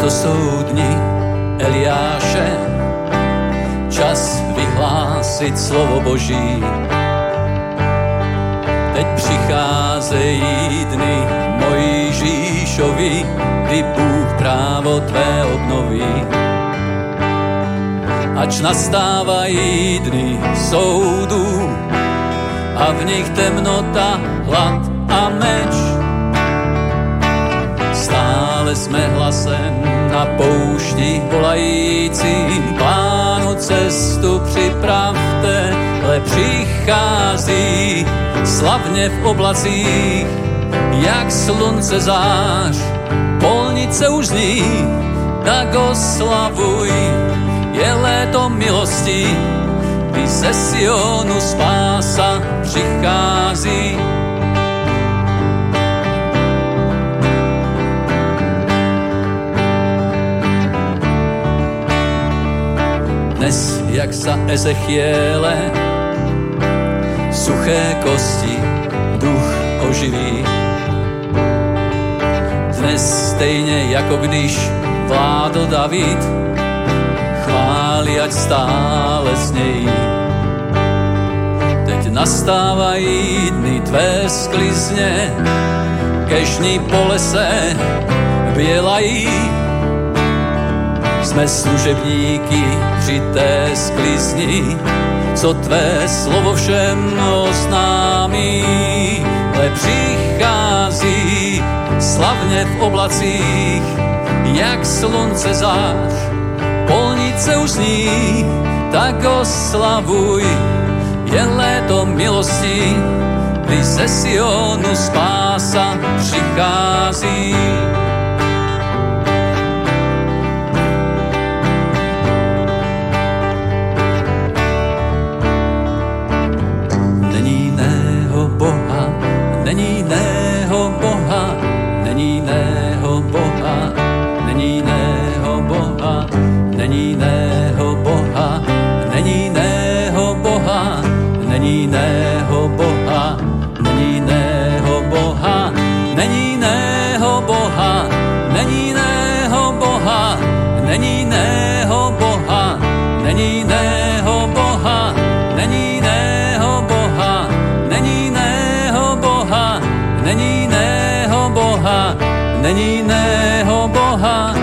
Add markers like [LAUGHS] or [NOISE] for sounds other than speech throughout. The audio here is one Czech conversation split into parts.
Toto jsou dny Eliáše, čas vyhlásit slovo Boží. Teď přicházejí dny Mojžíšovi, kdy Bůh právo tvé obnoví. Ač nastávají dny soudů a v nich temnota, hlad Stále jsme hlasem na poušti volající. Plánu cestu připravte, ale přichází slavně v oblacích, jak slunce zář, polnice už zní, tak oslavuj, je léto milosti, kdy ze Sionu spása přichází. Dnes, jak za Ezechiele, suché kosti duch oživí. Dnes stejně jako když vládl David, chválí, ať stále snějí. Teď nastávají dny tvé sklizně, kežní po lese bělají. Jsme služebníky při té sklizni, co tvé slovo všem oznámí. Ale přichází slavně v oblacích, jak slunce zář, polnice už zní, tak oslavuj, je léto milosti, kdy ze Sionu spása přichází. Není jiného Boha,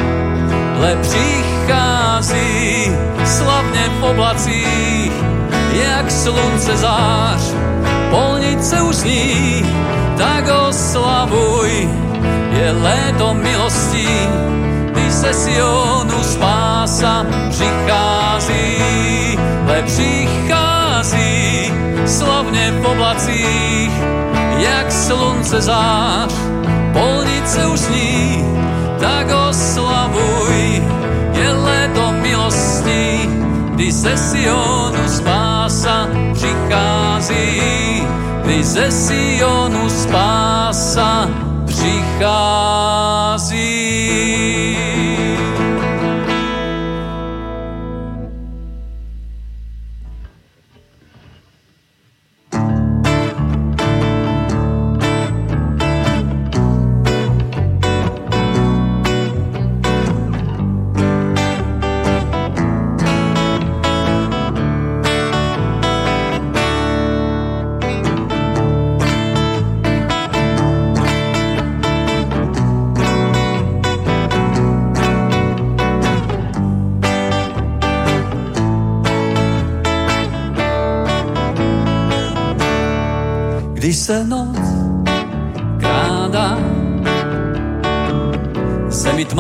ale přichází slavně v oblacích, jak slunce zář, polnice už zní, tak oslavuj, je léto milostí, když se Sionu spása přichází, ale přichází slavně v oblacích, jak slunce zář, polnice už zní, tak oslavuj, je léto milostí, kdy ze Sionu spása přichází, kdy ze Sionu spása přichází.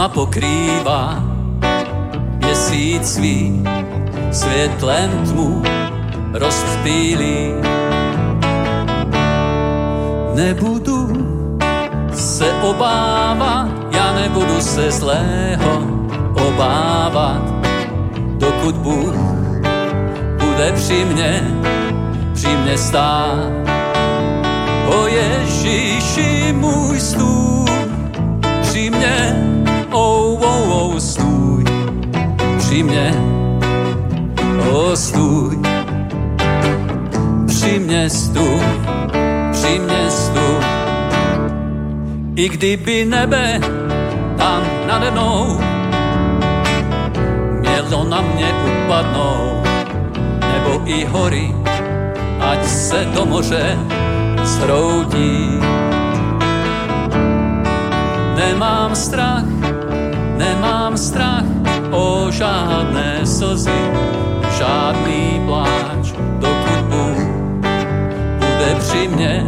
Pokrývá, měsíc svý světlem tmu rozptýlí. Nebudu se obávat, já nebudu se zlého obávat, dokud Bůh bude při mně, při mně stát. O Ježíši mně, oh, stůj, při mě stůj, při mě stůj. I kdyby nebe tam nade mnou skladlo na mě upadnou, nebo i hory, ať se do moře zhroutí. Nemám strach, nemám strach o žádné slzy, žádný pláč, dokud Bůh bude při mě,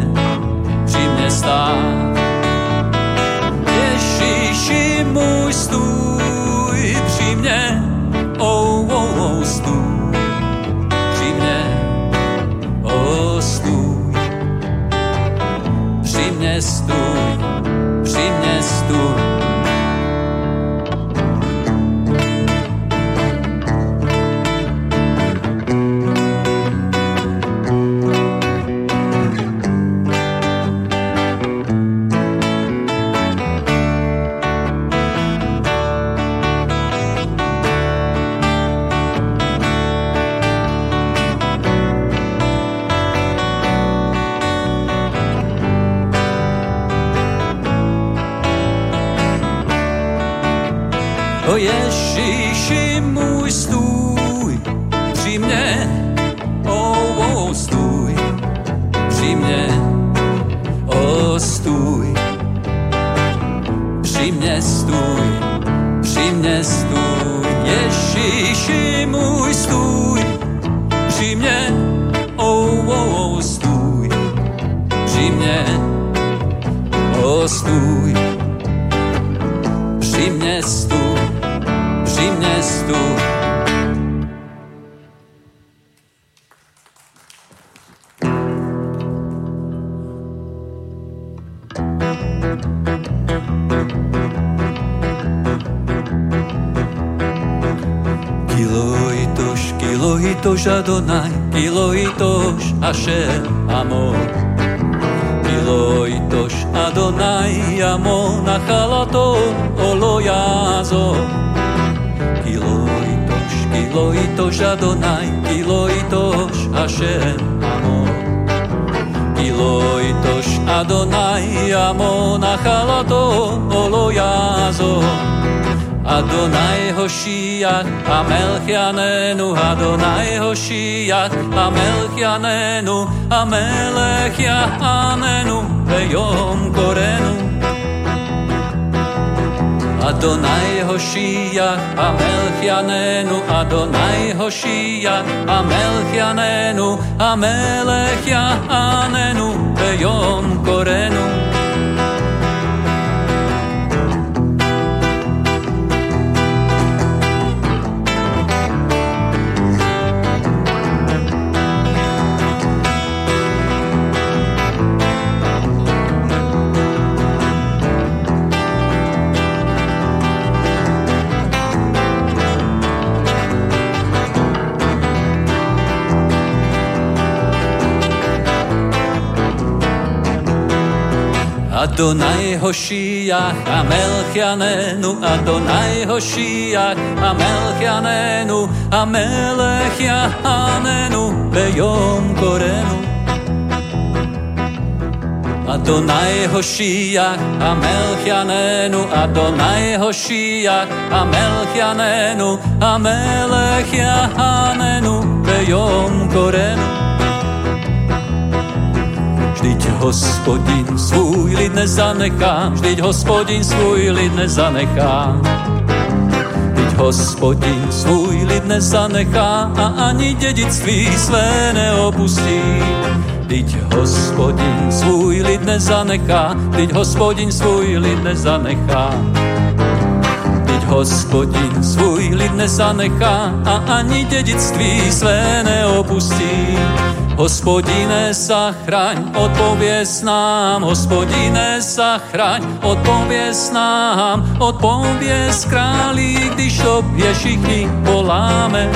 Hoshiach, Amelchianenu, Adonai Hoshiach, Amelchianenu, Amelchianenu, Beyom Korenu. Adonai Hoshiach, Amelchianenu, Adonai Hoshiach, Amelchianenu, Amelchianenu, Beyom Korenu. Adonai Hoshiach, Amelchianenu, Adonai Hoshiach, Amelchianenu, Amelchianenu, Beyom Korenu. Adonai Hoshiach, Amelchianenu, Adonai Hoshiach, Amelchianenu, Amelchianenu, Beyom Korenu. Hospodin svůj lid nezanechá, vždyť hospodin svůj lid nezanechá. Vždyť hospodin svůj lid nezanechá a ani dědictví své neopustí. Vždyť hospodin svůj lid nezanechá, vždyť hospodin svůj lid nezanechá. Vždyť hospodin svůj lid nezanechá a ani dědictví své neopustí. Hospodine, zachraň, odpověz nám, hospodine, zachraň, odpověz nám, odpověz králi, když tobě všichni voláme.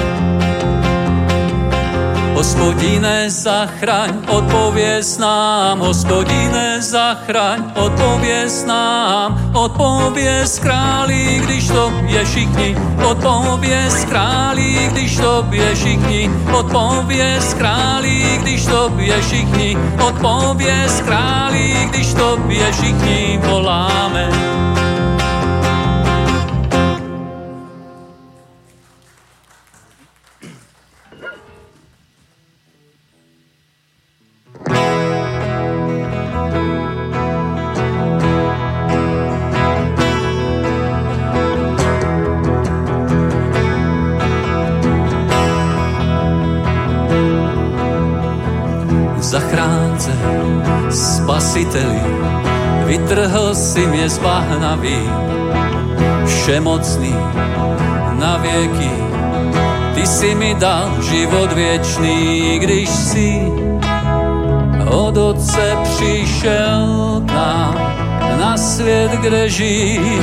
Hospodine, zachraň, odpověz nám, hospodine, zachraň, odpověz nám, odpověz králi, když to je všichni, odpověz králi, když to je všichni, odpověz králi, když to je všichni, odpověz králi, když to je všichni. Voláme. Vytrhl si mě z bahnaví, všemocný na věky. Ty si mi dal život věčný, když si od Otce přišel k nám na svět, kde žijí.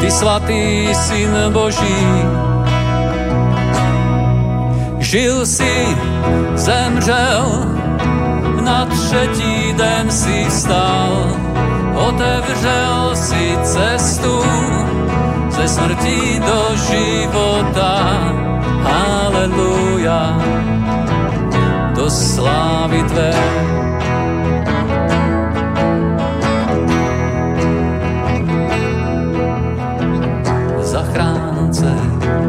Ty svatý syn Boží, žil si, zemřel, na třetí den si stal, otevřel si cestu ze smrti do života. Haleluja, do slávy Tvé. Zachránce,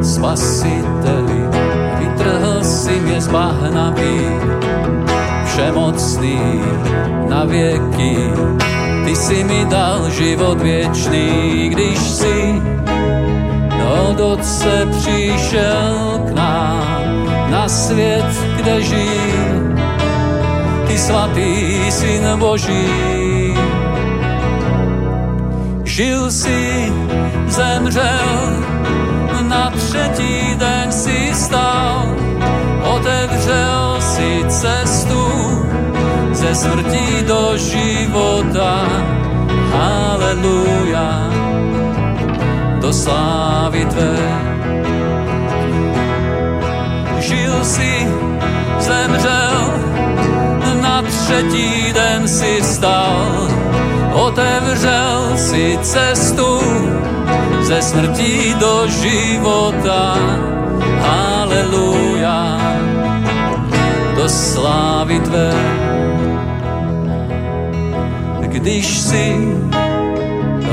spasiteli, vytrhl si mě z bahna všemocný na věky. Ty si mi dal život věčný, když si od Otce přišel k nám na svět, kde žijí. Ty svatý syn Boží. Žil si, zemřel, na třetí den si stal, otevřel si cestu ze smrti do života. Haleluja, do slávy Tvé. Žil si, zemřel, na třetí den si stal, otevřel si cestu ze smrti do života. Haleluja, do slávy Tvé. Když si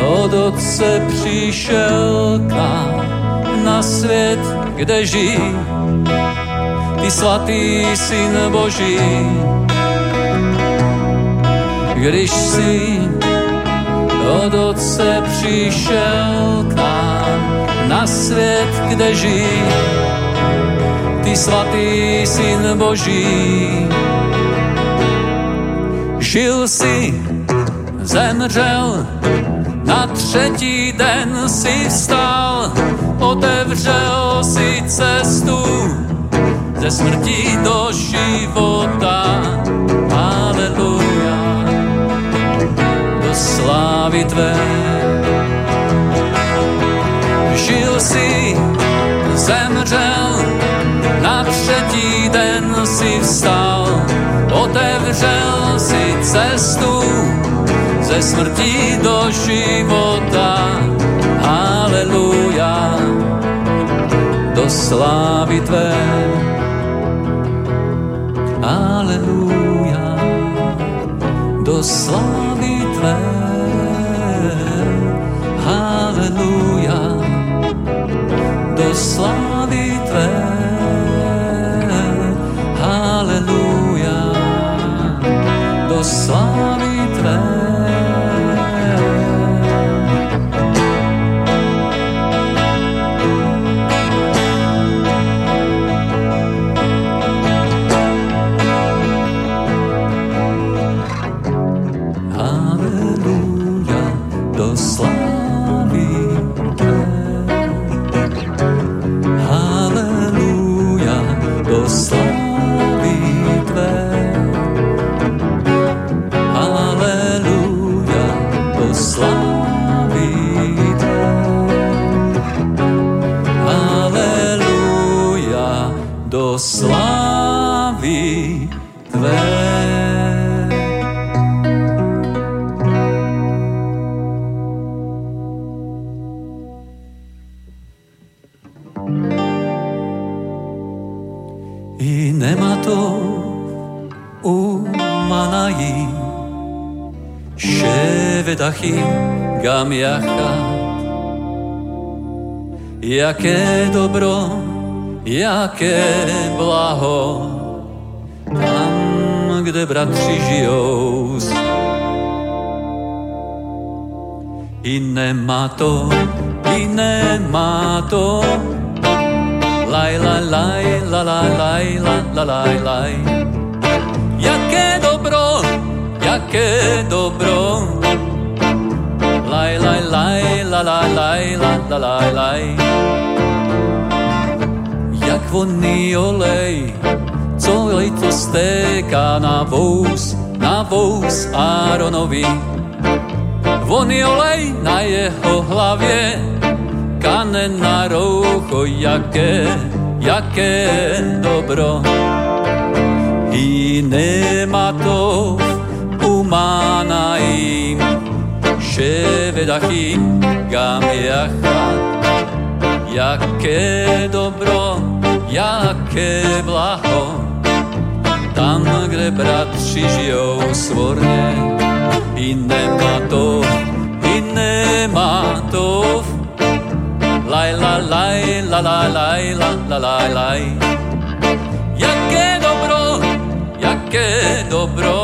od Otce přišel k nám na svět, kde žijí ty svatý syn Boží. Když si od Otce přišel k nám na svět, kde žijí ty svatý syn Boží. Žil si, zemřel, na třetí den si vstal, otevřel si cestu ze smrti do života. Aleluja, do slávy Tvé. Žil si, zemřel, na třetí den si vstal, otevřel si cestu ze smrti do života. Aleluja, do slávy Tvé. Aleluja, do slávy Tvé. Aleluja, do slávy Tvé. Aleluja, do slávy Achim gam jachad. Jaké dobro, jaké blaho, tam, kde bratři žijou. I nemá to, i nemá to, laj, laj, laj, la, la, laj, la, la, laj, laj. Jaké jaké dobro. La, la, la, la, laj, laj. Jak vonný olej, co to stéká na vous, na vous Áronovi. Vonný olej na jeho hlavě, kane na roucho, jaké, jaké dobro. I nemá to umanaim, ševedachim, gam jachat. Jaké dobro, jaké blaho, tam, kde bratři žijou svorně, i nemá to, i nemá to. Laj, la, laj, la, la, laj, la, la, laj, laj. Jaké dobro, jaké dobro.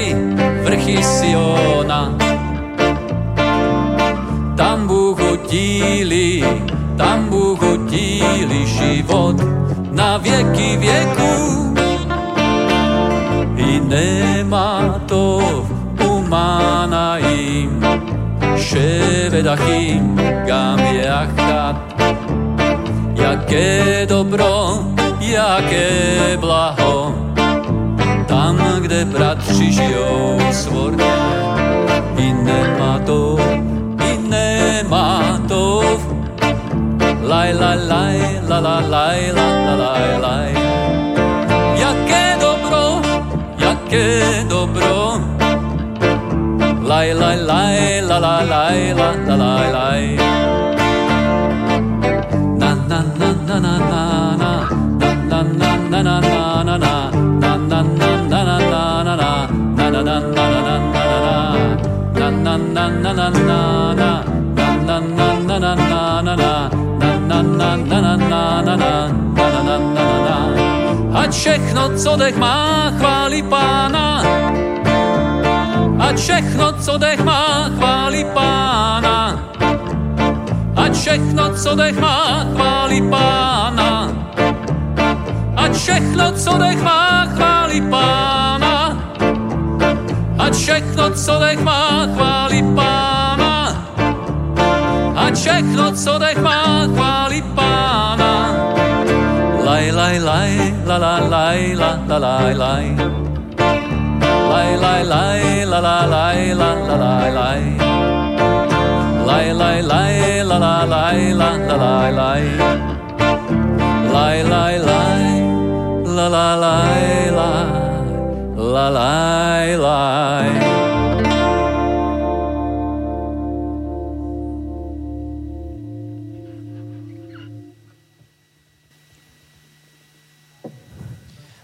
vrchy Siona. Tam Bůh udílí, tam Bůh udílí život, na věky věků. I nemá to umánaim, ševedachim, gam jachat. Jaké dobro, jaké blaho, bratři žijou svorně. I nemá to, i nemá to laj, laj, laj, la, la, laj, la, la, laj, laj. Jaké dobro, jaké dobro, laj, laj, laj, la, la, laj, la, la, laj, laj. Na, na, na, na, na, na, na, na, na, na, na, na, na, Ať všechno, co dech má, chválí pána. Ať všechno, co dech má, chválí pána. Ať všechno, co dech má, chválí pána. Ať všechno, co dech má, chválí pána. Ať všechno, co dech má, chválí pána. Ať všechno, co dech má, chválí pána. Laj, laj, laj, la, la, laj, la, la, laj, laj. Laj, laj, laj, la, la, laj, la, la, laj, laj. Laj, laj, laj, la, la, laj, la, la, laj, laj. Laj, laj, laj, la, la, laj, laj. La, laj, laj.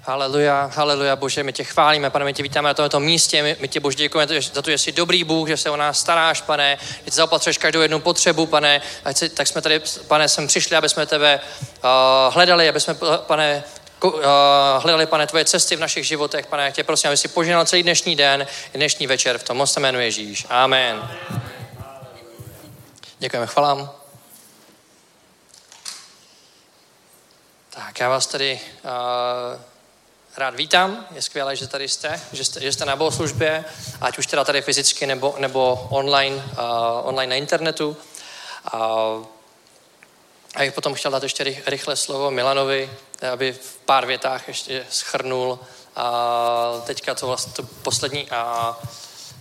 Haleluja, haleluja, Bože, my tě chválíme, pane, my tě vítáme na tomto místě, my, my tě, Bože, děkujeme za to, že jsi dobrý Bůh, že se o nás staráš, pane, že ty zaopatřuješ každou jednu potřebu, pane, ať si, tak jsme tady, pane, sem přišli, aby jsme tebe uh, hledali, aby jsme, pane, hledali, pane, tvoje cesty v našich životech, pane, jak tě prosím, aby si požínal celý dnešní den i dnešní večer v tom mocném jménu Ježíš. Amen. Děkujeme, chvalám. Tak já vás tady uh, rád vítám. Je skvělé, že tady jste, že jste, že jste na bohoslužbě, ať už teda tady fyzicky nebo, nebo online, uh, online na internetu. Uh, a bych potom chtěl dát ještě rychle slovo Milanovi, aby v pár větách ještě schrnul uh, teďka to vlastně to poslední, uh,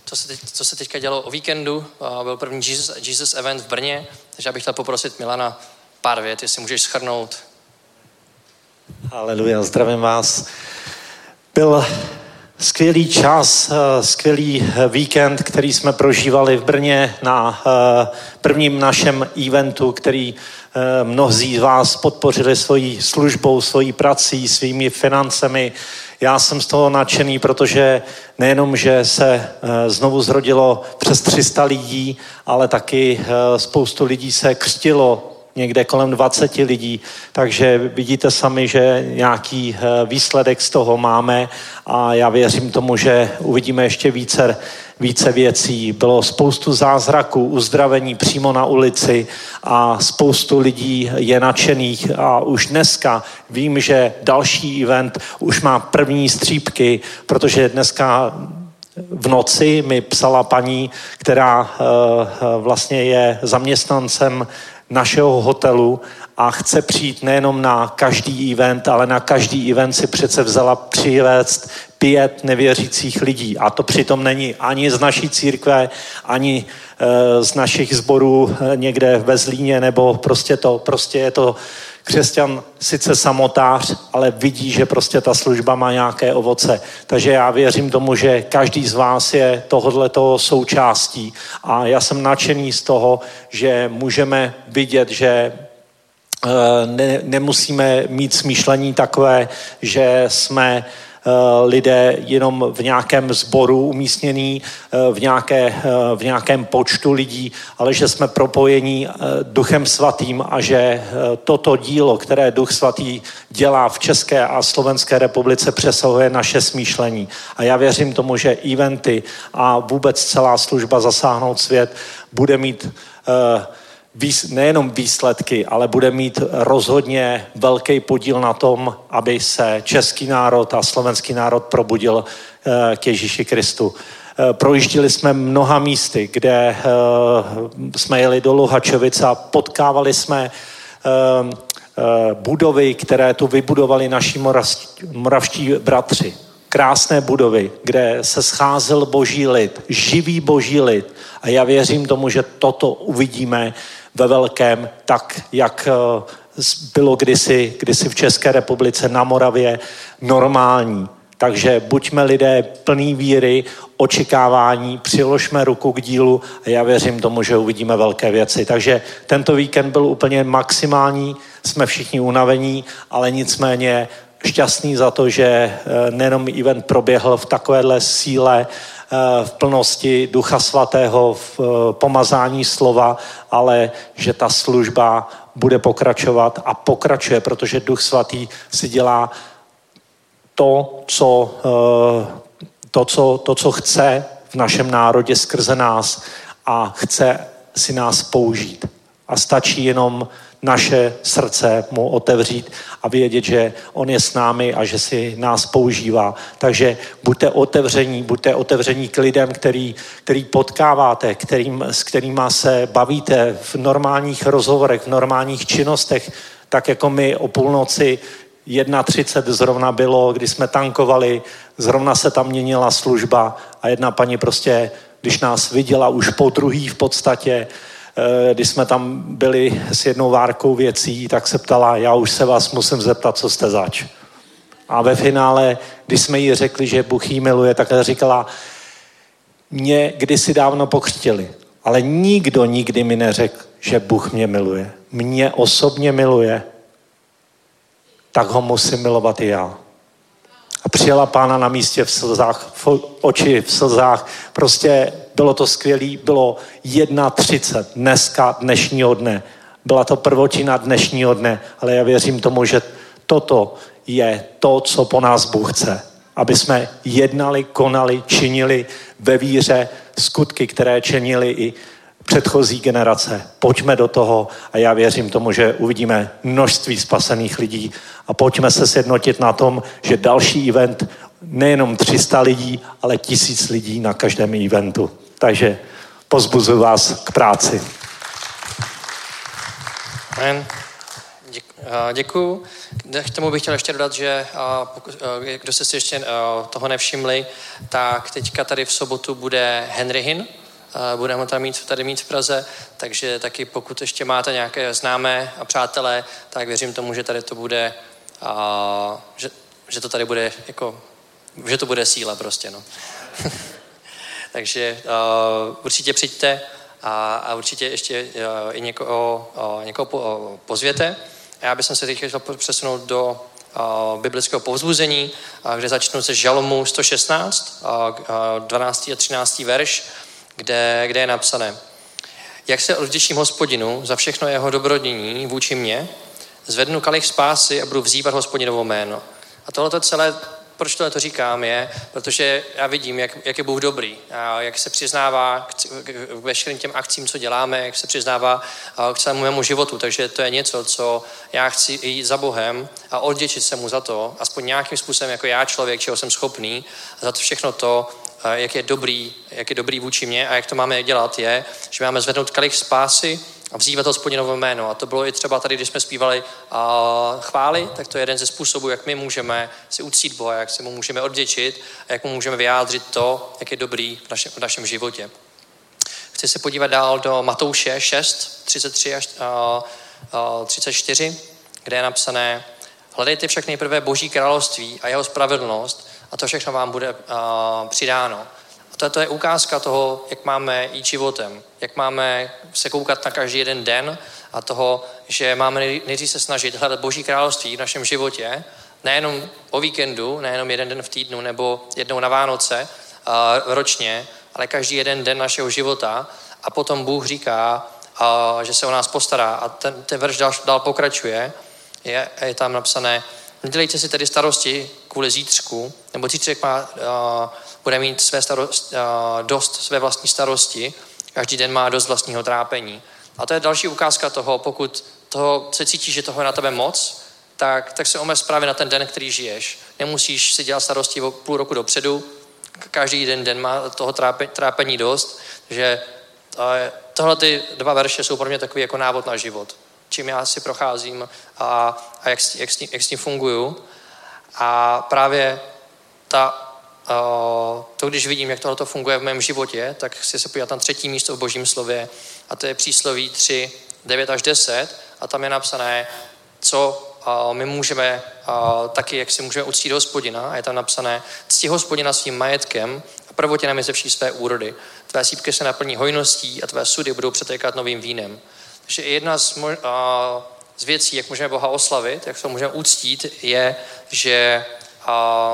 co, se teď, co se teďka dělo o víkendu. Uh, byl první Jesus, Jesus event v Brně, takže bych chtěl poprosit Milana pár vět, jestli můžeš schrnout Haleluja, zdravím vás. Byl skvělý čas, eh, skvělý eh, víkend, který jsme prožívali v Brně na eh, prvním našem eventu, který mnozí z vás podpořili svojí službou, svojí prací, svými financemi. Já jsem z toho nadšený, protože nejenom, že se znovu zrodilo přes 300 lidí, ale taky spoustu lidí se křtilo někde kolem 20 lidí, takže vidíte sami, že nějaký eh, výsledek z toho máme a já věřím tomu, že uvidíme ještě více, více věcí. Bylo spoustu zázraků, uzdravení přímo na ulici a spoustu lidí je nadšených a už dneska vím, že další event už má první střípky, protože dneska v noci mi psala paní, která eh, eh, vlastně je zaměstnancem našeho hotelu a chce přijít nejenom na každý event, ale na každý event si přece vzala přivést pět nevěřících lidí. A to přitom není ani z naší církve, ani e, z našich sborů e, někde ve Zlíně, nebo prostě to, prostě je to křesťan sice samotář, ale vidí, že prostě ta služba má nějaké ovoce. Takže já věřím tomu, že každý z vás je tohohle toho součástí a já jsem nadšený z toho, že můžeme vidět, že eh, ne, nemusíme mít smýšlení takové, že jsme lidé jenom v nějakém sboru umístěný, eh, v, nějaké, eh, v nějakém počtu lidí, ale že jsme propojení Duchem Svatým a že toto dílo, které Duch Svatý dělá v České a Slovenské republice, přesahuje naše smýšlení. A já věřím tomu, že eventy a vůbec celá služba zasáhnout svět bude mít uh, nejenom výsledky, ale bude mít rozhodně velký podíl na tom, aby se český národ a slovenský národ probudil eh, k Ježíši Kristu. Eh, projížděli jsme mnoha místy, kde eh, jsme jeli do Luhačovic a potkávali jsme budovy, které tu vybudovali naši moravští bratři. Krásné budovy, kde se scházel boží lid, živý boží lid. A já věřím tomu, že toto uvidíme ve velkém, tak jak eh, bylo kdysi, kdysi v České republice na Moravě normální. Takže buďme lidé plný víry, očekávání, přiložme ruku k dílu a já věřím tomu, že uvidíme velké věci. Takže tento víkend byl úplně maximální, jsme všichni unavení, ale nicméně šťastný za to, že eh, nejenom event proběhl v takovéhle síle, v plnosti Ducha Svatého, v eh, pomazání slova, ale že ta služba bude pokračovat a pokračuje, protože Duch Svatý si dělá to, co, eh, to, co, to, co chce v našem národě skrze nás a chce si nás použít. A stačí jenom naše srdce mu otevřít a vědět, že on je s námi a že si nás používá. Takže buďte otevření, buďte otevření k lidem, který, který potkáváte, kterým, s kterými se bavíte v normálních rozhovorech, v normálních činnostech, tak jako my o půlnoci 1.30 zrovna bylo, kdy jsme tankovali, zrovna se tam měnila služba a jedna paní prostě, když nás viděla už po druhý v podstatě, když jsme tam byli s jednou várkou věcí, tak se ptala, já už se vás musím zeptat, co jste zač. A ve finále, když jsme jí řekli, že Bůh jí miluje, tak říkala, mě kdysi dávno pokřtili, ale nikdo nikdy mi neřekl, že Bůh mě miluje. Mě osobně miluje, tak ho musím milovat i já. A přijela pána na místě v slzách, v oči v slzách. Prostě bylo to skvělé, bylo 1.30 dneska, dnešního dne. Byla to prvotina dnešního dne, ale já věřím tomu, že toto je to, co po nás Bůh chce. Aby jsme jednali, konali, činili ve víře skutky, které činili i předchozí generace. Pojďme do toho a já věřím tomu, že uvidíme množství spasených lidí a pojďme se sjednotit na tom, že další event nejenom 300 lidí, ale tisíc lidí na každém eventu. Takže pozbuzuji vás k práci. Amen. Děkuju. K tomu bych chtěl ještě dodat, že kdo se si ještě toho nevšimli, tak teďka tady v sobotu bude Henry Hin, budeme tam mít, tady mít v Praze, takže taky pokud ještě máte nějaké známé a přátelé, tak věřím tomu, že tady to bude, že, že to tady bude jako že to bude síla prostě, no. [LAUGHS] Takže uh, určitě přijďte a, a určitě ještě uh, i někoho, uh, někoho po, uh, pozvěte. A já bych se teď chtěl přesunout do uh, biblického povzbuzení, uh, kde začnu se žalomu 116, uh, 12. a 13. verš, kde, kde je napsané Jak se odděčím hospodinu za všechno jeho dobrodění vůči mně, zvednu kalich spásy a budu vzývat hospodinovo jméno. A tohle celé proč tohle to říkám, je, protože já vidím, jak, jak je Bůh dobrý, a jak se přiznává k, k veškerým těm akcím, co děláme, jak se přiznává k celému mému životu. Takže to je něco, co já chci jít za Bohem a odděčit se mu za to, aspoň nějakým způsobem, jako já člověk, čeho jsem schopný, za to všechno to, jak je dobrý, jak je dobrý vůči mě a jak to máme dělat, je, že máme zvednout kalich spásy, a vzývat hospodinovo jméno. A to bylo i třeba tady, když jsme zpívali a chvály, tak to je jeden ze způsobů, jak my můžeme si ucít Boha, jak se mu můžeme odděčit a jak mu můžeme vyjádřit to, jak je dobrý v našem, v našem životě. Chci se podívat dál do Matouše 6, 33 až a, a 34, kde je napsané Hledejte však nejprve Boží království a jeho spravedlnost a to všechno vám bude a, přidáno. Toto je ukázka toho, jak máme jít životem, jak máme se koukat na každý jeden den a toho, že máme nejdřív se snažit hledat Boží království v našem životě, nejenom o víkendu, nejenom jeden den v týdnu nebo jednou na Vánoce uh, ročně, ale každý jeden den našeho života. A potom Bůh říká, uh, že se o nás postará. A ten, ten verš dál, dál pokračuje, je, je tam napsané, nedělejte si tedy starosti kvůli zítřku, nebo zítřek má uh, bude mít své starost, dost své vlastní starosti, každý den má dost vlastního trápení. A to je další ukázka toho, pokud toho se cítíš, že toho je na tebe moc, tak, tak se omez právě na ten den, který žiješ. Nemusíš si dělat starosti o půl roku dopředu, každý den den má toho trápení dost, že tohle ty dva verše jsou pro mě takový jako návod na život. Čím já si procházím a, a jak, jak, s tím, jak s tím funguju. A právě ta to, když vidím, jak tohle funguje v mém životě, tak chci se podívat na třetí místo v Božím slově a to je přísloví 3, 9 až 10 a tam je napsané, co my můžeme taky, jak si můžeme uctít hospodina a je tam napsané, cti hospodina svým majetkem a prvotěnami ze vší své úrody. Tvé sípky se naplní hojností a tvé sudy budou přetékat novým vínem. Takže jedna z, z věcí, jak můžeme Boha oslavit, jak se můžeme uctít, je, že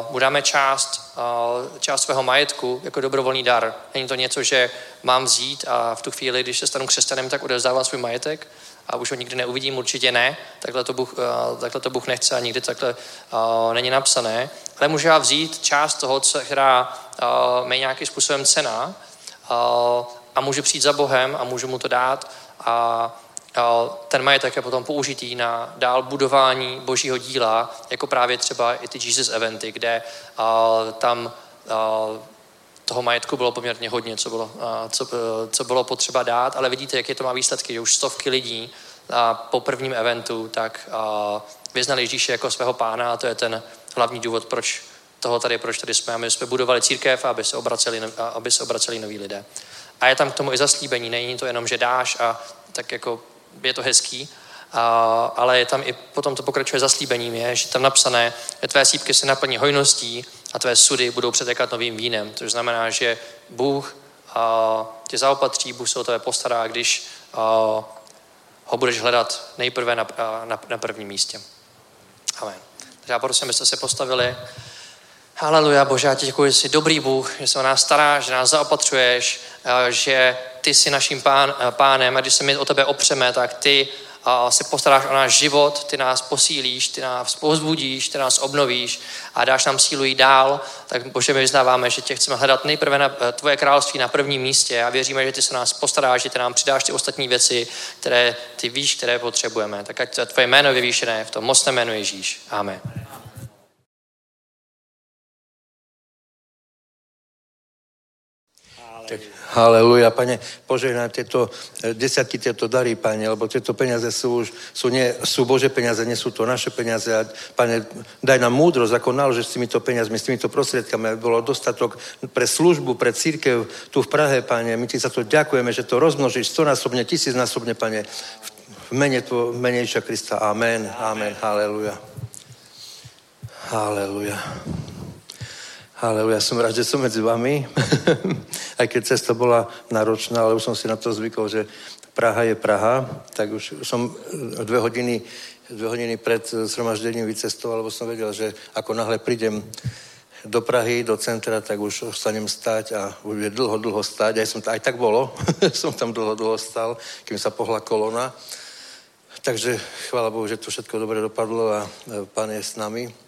mu dáme část, část svého majetku jako dobrovolný dar. Není to něco, že mám vzít a v tu chvíli, když se stanu křesťanem, tak odevzdávám svůj majetek a už ho nikdy neuvidím, určitě ne. Takhle to Bůh, takhle to Bůh nechce a nikdy takhle není napsané. Ale můžu já vzít část toho, co, která mě nějakým způsobem cena a můžu přijít za Bohem a můžu mu to dát a ten majetek je potom použitý na dál budování božího díla, jako právě třeba i ty Jesus eventy, kde tam toho majetku bylo poměrně hodně, co bylo, co, co bylo potřeba dát, ale vidíte, jaké to má výsledky, že už stovky lidí po prvním eventu tak vyznali Ježíše jako svého pána a to je ten hlavní důvod, proč toho tady, proč tady jsme. My jsme budovali církev, aby se obraceli, aby se obraceli noví lidé. A je tam k tomu i zaslíbení. Není to jenom, že dáš a tak jako je to hezký, a, ale je tam i potom to pokračuje zaslíbením, je, že tam napsané, že tvé sípky se naplní hojností a tvé sudy budou přetékat novým vínem. To znamená, že Bůh a, tě zaopatří, Bůh se o tebe postará, když a, ho budeš hledat nejprve na, na, na prvním místě. Amen. Takže já prosím, abyste se postavili. Haleluja, Bože, já ti děkuji, že jsi dobrý Bůh, že se o nás staráš, že nás zaopatřuješ, že ty jsi naším pán, pánem a když se my o tebe opřeme, tak ty se postaráš o náš život, ty nás posílíš, ty nás pozbudíš, ty nás obnovíš a dáš nám sílu jít dál, tak Bože, my vyznáváme, že tě chceme hledat nejprve na eh, tvoje království na prvním místě a věříme, že ty se nás postaráš, že ty nám přidáš ty ostatní věci, které ty víš, které potřebujeme. Tak ať tvoje jméno vyvýšené v tom mocném jménu Ježíš. Amen. Tak, haleluja, pane, požehnaj tieto eh, desiatky, tieto dary, pane, lebo tieto peniaze sú už, sú, nie, sú Bože peniaze, nie sú to naše peniaze. A, pane, daj nám múdrosť, ako naložiť s týmito peniazmi, s týmito prostriedkami, aby bolo dostatok pre službu, pre církev tu v Prahe, pane. My ti za to ďakujeme, že to rozmnožíš stonásobne, tisícnásobne, pane, v mene, v mene Krista. Amen, amen, haleluja. Haleluja. Ale ja som rád, že som medzi vami. [LAUGHS] Aj keď cesta bola náročná, ale už som si na to zvykol, že Praha je Praha, tak už som dve hodiny, dve hodiny pred zhromaždením vycestoval, lebo som vedel, že ako náhle prídem do Prahy, do centra, tak už ostanem stať a bude dlho, dlho stať. Aj, som, aj tak bolo. [LAUGHS] som tam dlho, dlho stal, kým sa pohla kolona. Takže chvála Bohu, že to všetko dobre dopadlo a e, pán je s nami.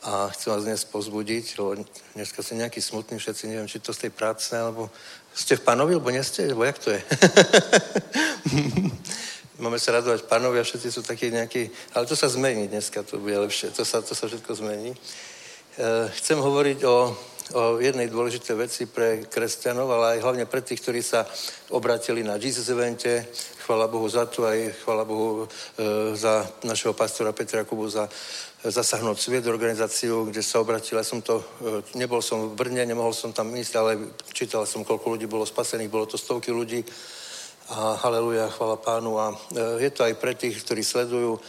A chcem vás dnes pozbudiť, lebo dneska ste nejaký smutný všetci, neviem, či to z tej práce, alebo ste v pánovi, alebo nie ste, alebo jak to je? [LAUGHS] Máme sa radovať pánovi a všetci sú takí nejakí, ale to sa zmení dneska, to bude lepšie, to sa, to sa všetko zmení. E, chcem hovoriť o, o jednej dôležitej veci pre kresťanov, ale aj hlavne pre tých, ktorí sa obratili na Jesus evente. Chvala Bohu za to, aj chvala Bohu e, za našeho pastora Petra Kubu za zasáhnout svět organizáciu, kde sa obratil. Ja som to, e, nebol som v Brne, nemohol som tam ísť, ale čítal som, koľko ľudí bolo spasených, bolo to stovky ľudí. A haleluja, chvala pánu. A e, je to aj pre tých, ktorí sledujú, e,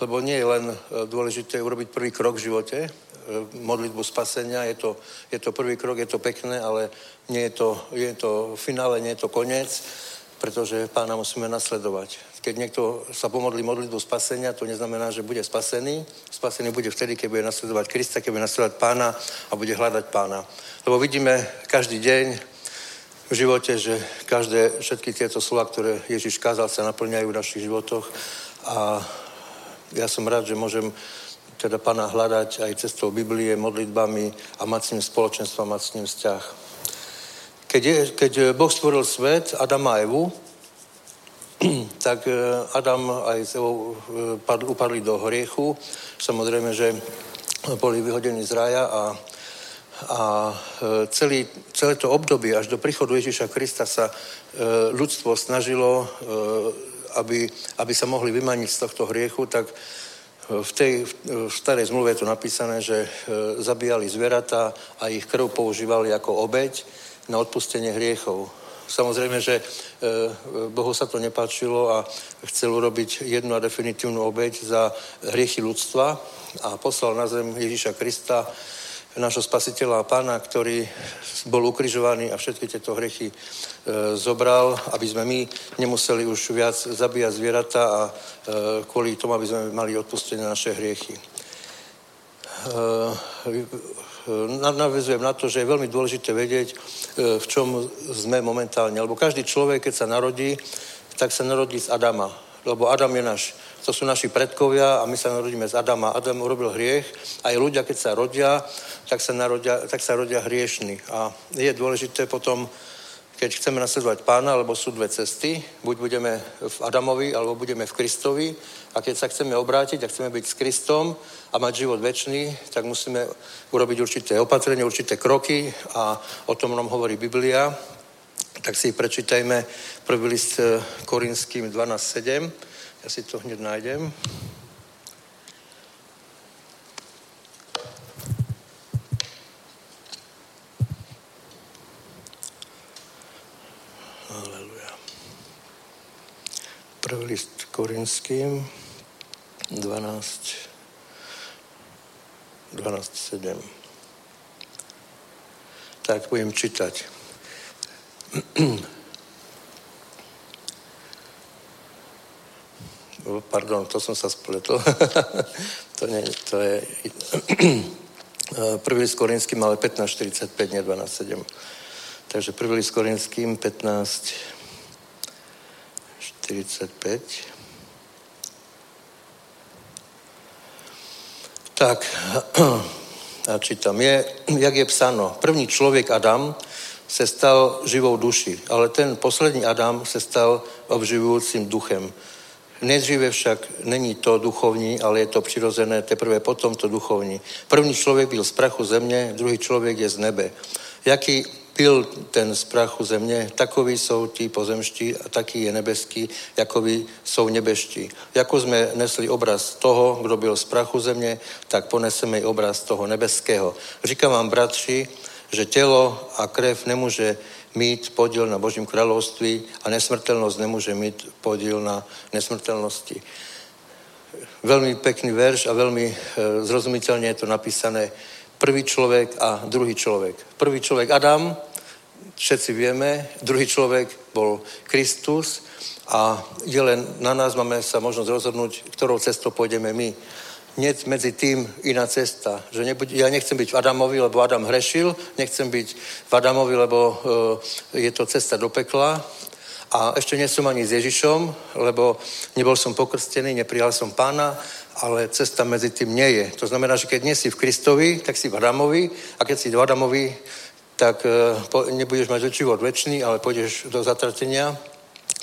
lebo nie je len dôležité urobiť prvý krok v živote, modlitbu spasenia, je to, je to prvý krok, je to pekné, ale nie je to, je to finále, nie je to koniec, pretože pána musíme nasledovať. Keď niekto sa pomodlí modlitbu spasenia, to neznamená, že bude spasený. Spasený bude vtedy, keď bude nasledovať Krista, keď bude nasledovať pána a bude hľadať pána. Lebo vidíme každý deň v živote, že každé, všetky tieto slova, ktoré Ježiš kázal, sa naplňajú v našich životoch a ja som rád, že môžem teda pána hľadať aj cestou Biblie, modlitbami a mať s ním spoločenstvo, mať s ním vzťah. Keď, je, keď Boh stvoril svet, Adama a Evu, [CLEARS THROAT] tak eh, Adam s Evou eh, upadli do hriechu. Samozrejme, že boli vyhodení z rája a, a eh, celý, celé to obdobie až do príchodu Ježíša Krista sa ľudstvo snažilo, aby, aby sa mohli vymaniť z tohto hriechu, tak v tej v starej zmluve je to napísané, že zabíjali zvieratá a ich krv používali ako obeď na odpustenie hriechov. Samozrejme, že e, Bohu sa to nepáčilo a chcel urobiť jednu a definitívnu obeď za hriechy ľudstva a poslal na zem Ježíša Krista, nášho spasiteľa a pána, ktorý bol ukrižovaný a všetky tieto hriechy e, zobral, aby sme my nemuseli už viac zabíjať zvieratá a e, kvôli tomu, aby sme mali odpustené naše hriechy. Navezujem na to, že je veľmi dôležité vedieť, e, v čom sme momentálne. Lebo každý človek, keď sa narodí, tak sa narodí z Adama. Lebo Adam je náš, to sú naši predkovia a my sa narodíme z Adama. Adam urobil hriech. Aj ľudia, keď sa rodia, tak sa, narodia, tak sa rodia hriešni. A je dôležité potom keď chceme nasledovať pána, lebo sú dve cesty, buď budeme v Adamovi, alebo budeme v Kristovi. A keď sa chceme obrátiť a chceme byť s Kristom a mať život väčší, tak musíme urobiť určité opatrenie, určité kroky a o tom nám hovorí Biblia. Tak si prečítajme prvý list Korinským 12.7. Ja si to hneď nájdem. Prvý list Korinským 12, 12, 7. Tak budem čítať. Pardon, to som sa spletol. [LAUGHS] to, nie, to je [CLEARS THROAT] prvý list Korinským, ale 15.45, nie 12.7. Takže prvý list Korinským 15, 45. Tak, [CLEARS THROAT] a čítam, je, jak je psáno, první člověk Adam se stal živou duši, ale ten poslední Adam se stal obživujícím duchem. Nejdříve však není to duchovní, ale je to přirozené, teprve potom to duchovní. První člověk byl z prachu země, druhý člověk je z nebe. Jaký pil ten z prachu země, takový jsou tí pozemští a taký je nebeský, jakoví jsou nebeští. Jako jsme nesli obraz toho, kdo byl z prachu země, tak poneseme i obraz toho nebeského. Říkám vám, bratři, že tělo a krev nemůže mít podíl na Božím království a nesmrtelnost nemůže mít podíl na nesmrtelnosti. Veľmi pekný verš a veľmi e, zrozumiteľne je to napísané prvý človek a druhý človek. Prvý človek Adam, všetci vieme, druhý človek bol Kristus a je len na nás, máme sa možnosť rozhodnúť, ktorou cestou pôjdeme my. Nie medzi tým iná cesta. Že nebuď, ja nechcem byť v Adamovi, lebo Adam hrešil, nechcem byť v Adamovi, lebo uh, je to cesta do pekla. A ešte nie som ani s Ježišom, lebo nebol som pokrstený, neprijal som pána, ale cesta medzi tým nie je. To znamená, že keď nie si v Kristovi, tak si v Adamovi a keď si v Adamovi, tak uh, nebudeš mať život väčší, ale pôjdeš do zatratenia.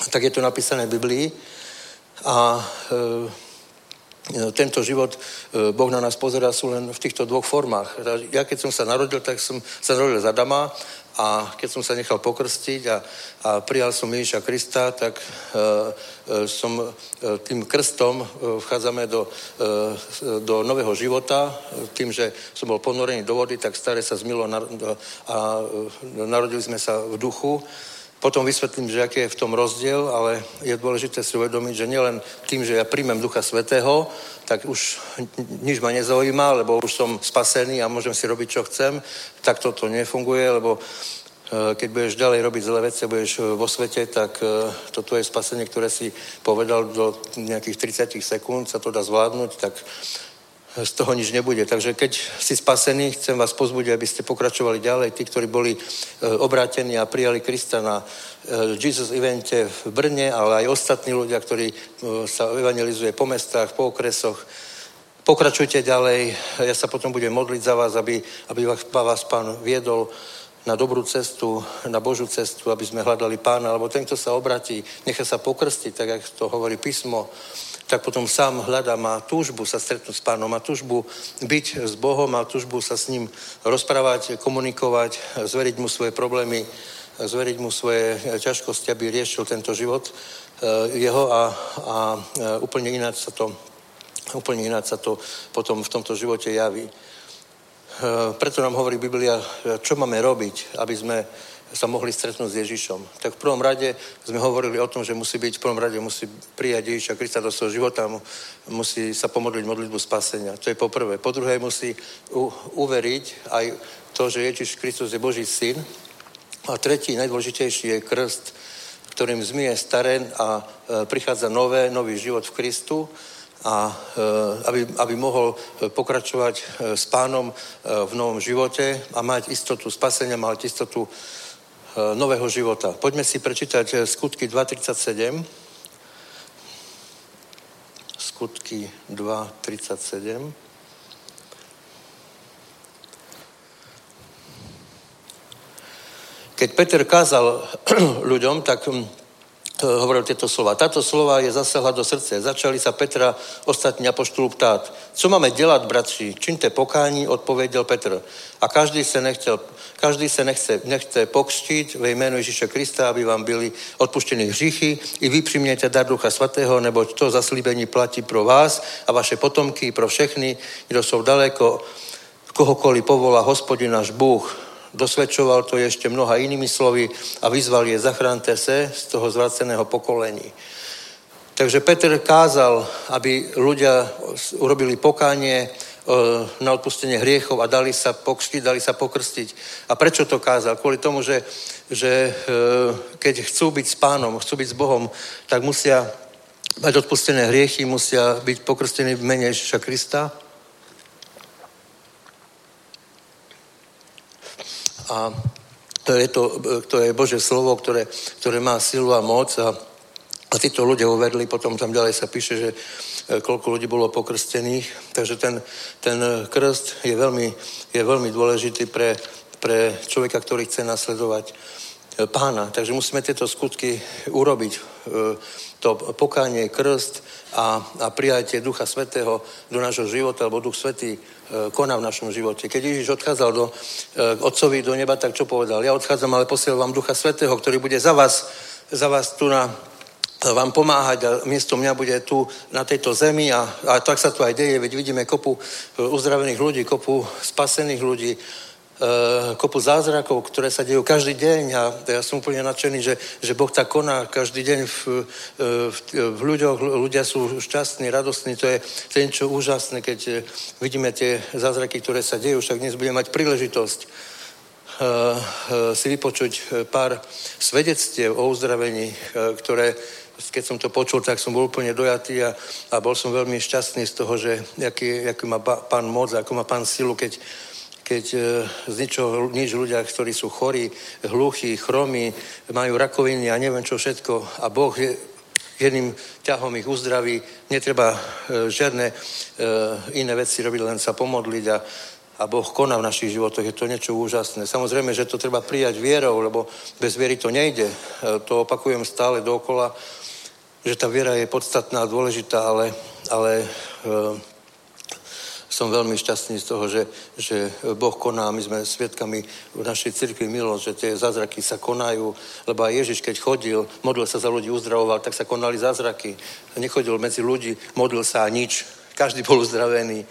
Tak je to napísané v Biblii. A uh, tento život e, Boh na nás pozerá sú len v týchto dvoch formách. Ja keď som sa narodil, tak som sa narodil za Adama a keď som sa nechal pokrstiť a, a prijal som Ježiša Krista, tak e, e, som e, tým krstom e, vchádzame do, e, do nového života. Tým, že som bol ponorený do vody, tak staré sa zmilo na, a narodili sme sa v duchu. Potom vysvetlím, že aký je v tom rozdiel, ale je dôležité si uvedomiť, že nielen tým, že ja príjmem Ducha Svetého, tak už nič ma nezaujíma, lebo už som spasený a môžem si robiť, čo chcem. Tak toto nefunguje, lebo e, keď budeš ďalej robiť zlé veci budeš vo svete, tak e, toto je spasenie, ktoré si povedal do nejakých 30 sekúnd, sa to dá zvládnuť, tak z toho nič nebude. Takže keď si spasení, chcem vás pozbudiť, aby ste pokračovali ďalej. Tí, ktorí boli e, obrátení a prijali Krista na e, Jesus evente v Brne, ale aj ostatní ľudia, ktorí e, sa evangelizuje po mestách, po okresoch, pokračujte ďalej. Ja sa potom budem modliť za vás, aby, aby vás pán viedol na dobrú cestu, na Božú cestu, aby sme hľadali pána, lebo ten, kto sa obratí, nechá sa pokrstiť, tak jak to hovorí písmo, tak potom sám hľadá, má túžbu sa stretnúť s pánom, má túžbu byť s Bohom, má túžbu sa s ním rozprávať, komunikovať, zveriť mu svoje problémy, zveriť mu svoje ťažkosti, aby riešil tento život eh, jeho a, a eh, úplne ináč sa to úplne ináč sa to potom v tomto živote javí. Eh, preto nám hovorí Biblia, čo máme robiť, aby sme sa mohli stretnúť s Ježišom. Tak v prvom rade sme hovorili o tom, že musí byť, v prvom rade musí prijať Ježiša Krista do svojho života, musí sa pomodliť modlitbu spasenia. To je po prvé. Po druhé musí u, uveriť aj to, že Ježiš Kristus je Boží syn. A tretí, najdôležitejší je krst, ktorým zmije staré a e, prichádza nové, nový život v Kristu a e, aby, aby mohol pokračovať e, s pánom v novom živote a mať istotu spasenia, mať istotu nového života. Poďme si prečítať eh, skutky 2.37. Skutky 2.37. Keď Peter kázal [CLEARS THROAT] ľuďom, tak hm, hovoril tieto slova. Táto slova je zasahla do srdce. Začali sa Petra ostatní apoštolu ptát. Co máme dělat, bratři? Činte pokání, odpověděl Petr. A každý se nechtěl, každý se nechce, nechce pokřtiť ve jménu Ježíše Krista, aby vám byli odpuštěny hříchy. I vy přijměte dar Ducha Svatého, nebo to zaslíbení platí pro vás a vaše potomky, pro všechny, kdo jsou daleko, kohokoliv povolá hospodin náš Bůh dosvedčoval to ešte mnoha inými slovy a vyzval je, zachránte se z toho zvraceného pokolení. Takže Peter kázal, aby ľudia urobili pokánie e, na odpustenie hriechov a dali sa pokštiť, dali sa pokrstiť. A prečo to kázal? Kvôli tomu, že, že e, keď chcú byť s pánom, chcú byť s Bohom, tak musia mať odpustené hriechy, musia byť pokrstení v mene Ježiša Krista a to je, to, to je Bože slovo, ktoré, ktoré má silu a moc a, a títo ľudia uvedli, potom tam ďalej sa píše, že e, koľko ľudí bolo pokrstených, takže ten, ten krst je veľmi, je veľmi dôležitý pre, pre človeka, ktorý chce nasledovať e, pána. Takže musíme tieto skutky urobiť. E, to pokánie, krst a, a prijatie Ducha Svetého do nášho života, lebo Duch Svetý E, koná v našom živote. Keď Ježiš odchádzal do, e, otcovi do neba, tak čo povedal? Ja odchádzam, ale posielam vám Ducha Svetého, ktorý bude za vás, za vás tu na, vám pomáhať a miesto mňa bude tu na tejto zemi a, a tak sa to aj deje, veď vidíme kopu uzdravených ľudí, kopu spasených ľudí kopu zázrakov, ktoré sa dejú každý deň a ja som úplne nadšený, že, že Boh tak koná každý deň v, v, v ľuďoch, ľudia sú šťastní, radostní, to je, to je úžasné, keď vidíme tie zázraky, ktoré sa dejú, však dnes budeme mať príležitosť si vypočuť pár svedectiev o uzdravení, ktoré keď som to počul, tak som bol úplne dojatý a, a bol som veľmi šťastný z toho, že aký, aký má pán moc, ako má pán silu, keď, keď e, z ničoho nič ľudia, ktorí sú chorí, hluchí, chromí, majú rakoviny a neviem čo všetko a Boh je, jedným ťahom ich uzdraví, netreba e, žiadne e, iné veci robiť, len sa pomodliť a, a Boh koná v našich životoch. Je to niečo úžasné. Samozrejme, že to treba prijať vierou, lebo bez viery to nejde. To opakujem stále dokola že tá viera je podstatná a dôležitá, ale, ale som veľmi šťastný z toho, že, že Boh koná, my sme sviatkami v našej cirkvi milosť, že tie zázraky sa konajú, lebo aj Ježiš, keď chodil, modlil sa za ľudí, uzdravoval, tak sa konali zázraky. Nechodil medzi ľudí, modlil sa a nič. Každý bol uzdravený.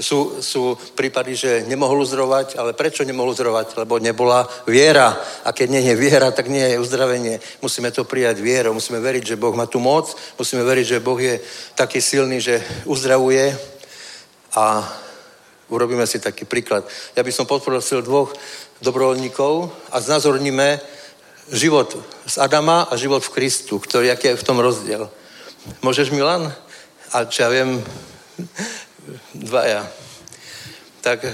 Sú, sú prípady, že nemohol uzdravovať, ale prečo nemohol uzdravovať? Lebo nebola viera. A keď nie je viera, tak nie je uzdravenie. Musíme to prijať vierou, musíme veriť, že Boh má tu moc, musíme veriť, že Boh je taký silný, že uzdravuje a urobíme si taký príklad. Ja by som podporosil dvoch dobrovoľníkov a znázorníme život z Adama a život v Kristu, ktorý, aký je v tom rozdiel. Môžeš, Milan? A čo ja viem, [LAUGHS] dvaja. Tak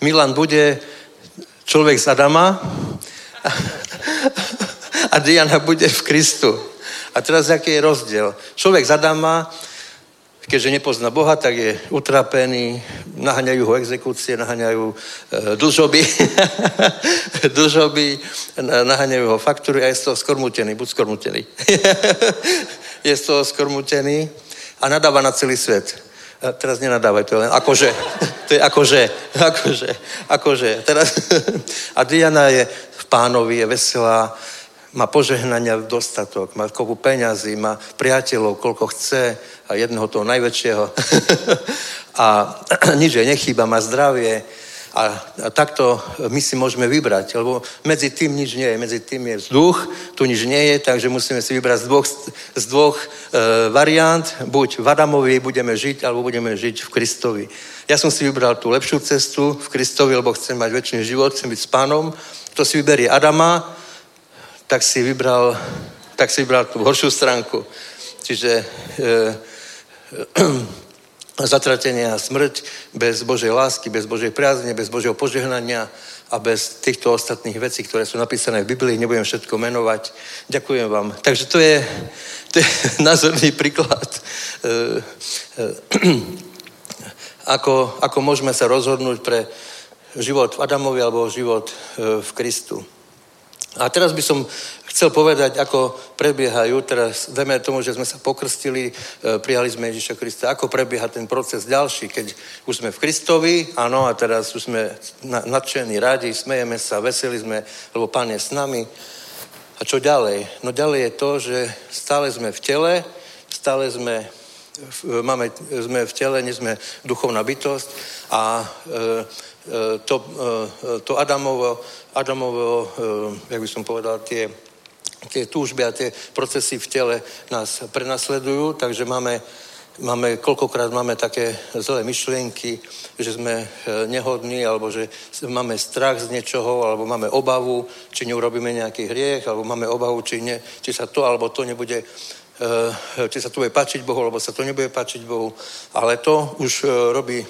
Milan bude človek z Adama [LAUGHS] a Diana bude v Kristu. A teraz aký je rozdiel? Človek z Adama, keďže nepozná Boha, tak je utrapený, naháňajú ho exekúcie, naháňajú e, dlžoby, [LAUGHS] dlžoby, naháňajú ho faktúry a je z toho skormutený, buď skormutený. [LAUGHS] je z toho skormutený a nadáva na celý svet. A teraz nenadávaj, to je len akože, to je akože, akože, akože. Teraz, [LAUGHS] a Diana je v pánovi, je veselá, má požehnania v dostatok, má kopu peňazí, má priateľov, koľko chce a jednoho toho najväčšieho. [LAUGHS] a [CLEARS THROAT] nič jej nechýba, má zdravie, a, a takto my si môžeme vybrať, lebo medzi tým nič nie je. Medzi tým je vzduch, tu nič nie je, takže musíme si vybrať z dvoch, z dvoch e, variant. Buď v Adamovi budeme žiť, alebo budeme žiť v Kristovi. Ja som si vybral tú lepšiu cestu v Kristovi, lebo chcem mať väčší život, chcem byť s pánom. Kto si vyberie Adama, tak si vybral, tak si vybral tú horšiu stránku. Čiže [CLEARS THROAT] e, zatratenie a smrť, bez Božej lásky, bez Božej priazne, bez Božieho požehnania a bez týchto ostatných vecí, ktoré sú napísané v Biblii, nebudem všetko menovať. Ďakujem vám. Takže to je, to je [LAUGHS] názorný príklad, e, e, [CLEARS THROAT] ako, ako môžeme sa rozhodnúť pre život v Adamovi alebo život e, v Kristu. A teraz by som chcel povedať, ako prebiehajú, teraz dajme tomu, že sme sa pokrstili, e, prijali sme Ježiša Krista, ako prebieha ten proces ďalší, keď už sme v Kristovi, áno, a teraz už sme nadšení, radi, smejeme sa, veseli sme, lebo Pán je s nami. A čo ďalej? No ďalej je to, že stále sme v tele, stále sme máme, sme v tele, nie sme duchovná bytosť a e, e to, to Adamovo, Adamovo, jak by som povedal, tie tie túžby a tie procesy v tele nás prenasledujú, takže máme, máme koľkokrát máme také zlé myšlienky, že sme e, nehodní, alebo že máme strach z niečoho, alebo máme obavu, či neurobíme nejaký hriech, alebo máme obavu, či, ne, či sa to alebo to nebude či sa to bude páčiť Bohu, alebo sa to nebude páčiť Bohu. Ale to už e, robí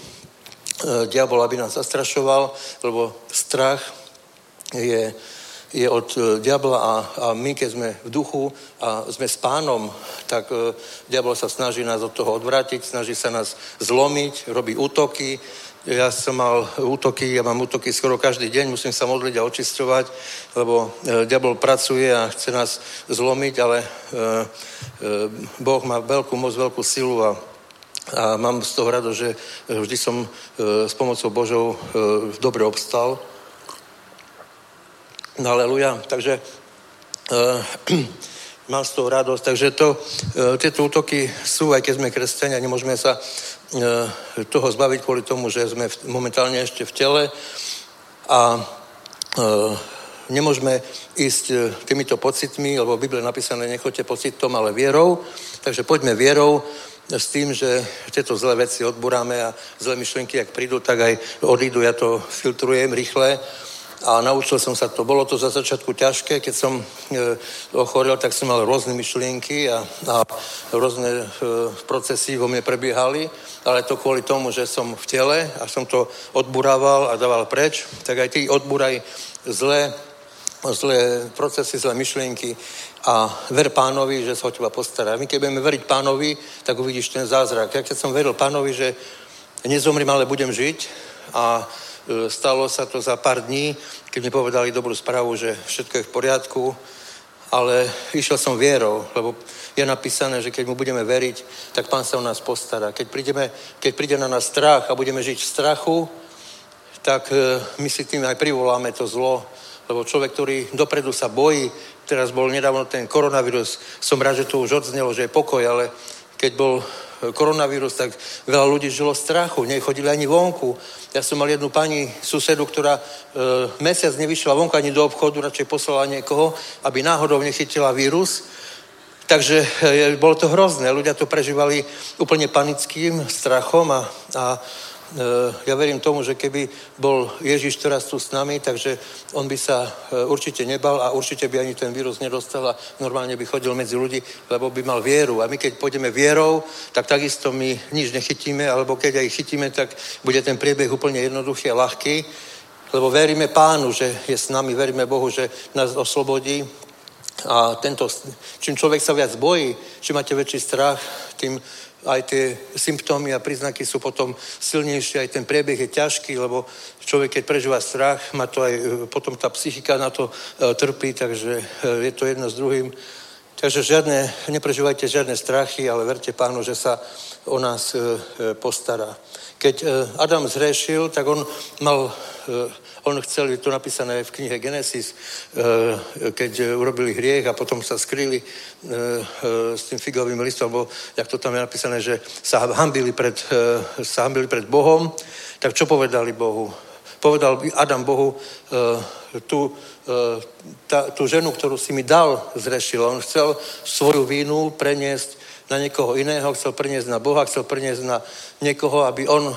diabol, aby nás zastrašoval, lebo strach je je od diabla a, a my, keď sme v duchu a sme s pánom, tak diabol sa snaží nás od toho odvrátiť, snaží sa nás zlomiť, robí útoky. Ja som mal útoky, ja mám útoky skoro každý deň, musím sa modliť a očisťovať, lebo diabol pracuje a chce nás zlomiť, ale e, e, Boh má veľkú moc, veľkú silu a a mám z toho rado, že vždy som s pomocou Božou dobre obstal No aleluja. Takže [CLEARS THROAT] mám z toho radosť. Takže to, tieto útoky sú, aj keď sme kresťania, nemôžeme sa toho zbaviť kvôli tomu, že sme v, momentálne ešte v tele. A e, nemôžeme ísť e, týmito pocitmi, lebo v Biblii je napísané nechoďte pocitom, ale vierou. Takže poďme vierou s tým, že tieto zlé veci odburáme a zlé myšlienky, jak prídu, tak aj odídu. Ja to filtrujem rýchle a naučil som sa to. Bolo to za začiatku ťažké, keď som e, ochorel, tak som mal rôzne myšlienky a, a rôzne e, procesy vo mne prebiehali, ale to kvôli tomu, že som v tele a som to odburával a dával preč, tak aj ty odburaj zlé, zlé procesy, zlé myšlienky a ver pánovi, že sa o teba postará. My keď budeme veriť pánovi, tak uvidíš ten zázrak. Ja keď som veril pánovi, že nezomrím, ale budem žiť a stalo sa to za pár dní, keď mi povedali dobrú správu, že všetko je v poriadku, ale išiel som vierou, lebo je napísané, že keď mu budeme veriť, tak pán sa o nás postará. Keď, prídeme, keď príde na nás strach a budeme žiť v strachu, tak e, my si tým aj privoláme to zlo, lebo človek, ktorý dopredu sa bojí, teraz bol nedávno ten koronavírus, som rád, že to už odznelo, že je pokoj, ale keď bol koronavírus, tak veľa ľudí žilo v strachu, nechodili ani vonku. Ja som mal jednu pani susedu, ktorá e, mesiac nevyšla vonku ani do obchodu, radšej poslala niekoho, aby náhodou nechytila vírus. Takže e, bolo to hrozné. Ľudia to prežívali úplne panickým strachom a, a ja verím tomu, že keby bol Ježiš teraz tu s nami, takže on by sa e, určite nebal a určite by ani ten vírus nedostal a normálne by chodil medzi ľudí, lebo by mal vieru. A my keď pôjdeme vierou, tak takisto my nič nechytíme, alebo keď aj chytíme, tak bude ten priebeh úplne jednoduchý a ľahký, lebo veríme pánu, že je s nami, veríme Bohu, že nás oslobodí. A tento, čím človek sa viac bojí, čím máte väčší strach, tým aj tie symptómy a príznaky sú potom silnejšie, aj ten priebeh je ťažký, lebo človek, keď prežíva strach, má to aj, e, potom tá psychika na to e, trpí, takže e, je to jedno s druhým. Takže žiadne, neprežívajte žiadne strachy, ale verte pánu, že sa o nás postará. Keď Adam zhrešil, tak on mal on chcel, je to napísané v knihe Genesis, eh, keď urobili hriech a potom sa skryli eh, eh, s tým figovým listom, alebo jak to tam je napísané, že sa hambili pred, sa hambili pred Bohom, tak čo povedali Bohu? Povedal Adam Bohu, tá, tú ženu, ktorú si mi dal, zrešil. On chcel svoju vínu preniesť na niekoho iného, chcel preniesť na Boha, chcel preniesť na niekoho, aby on e,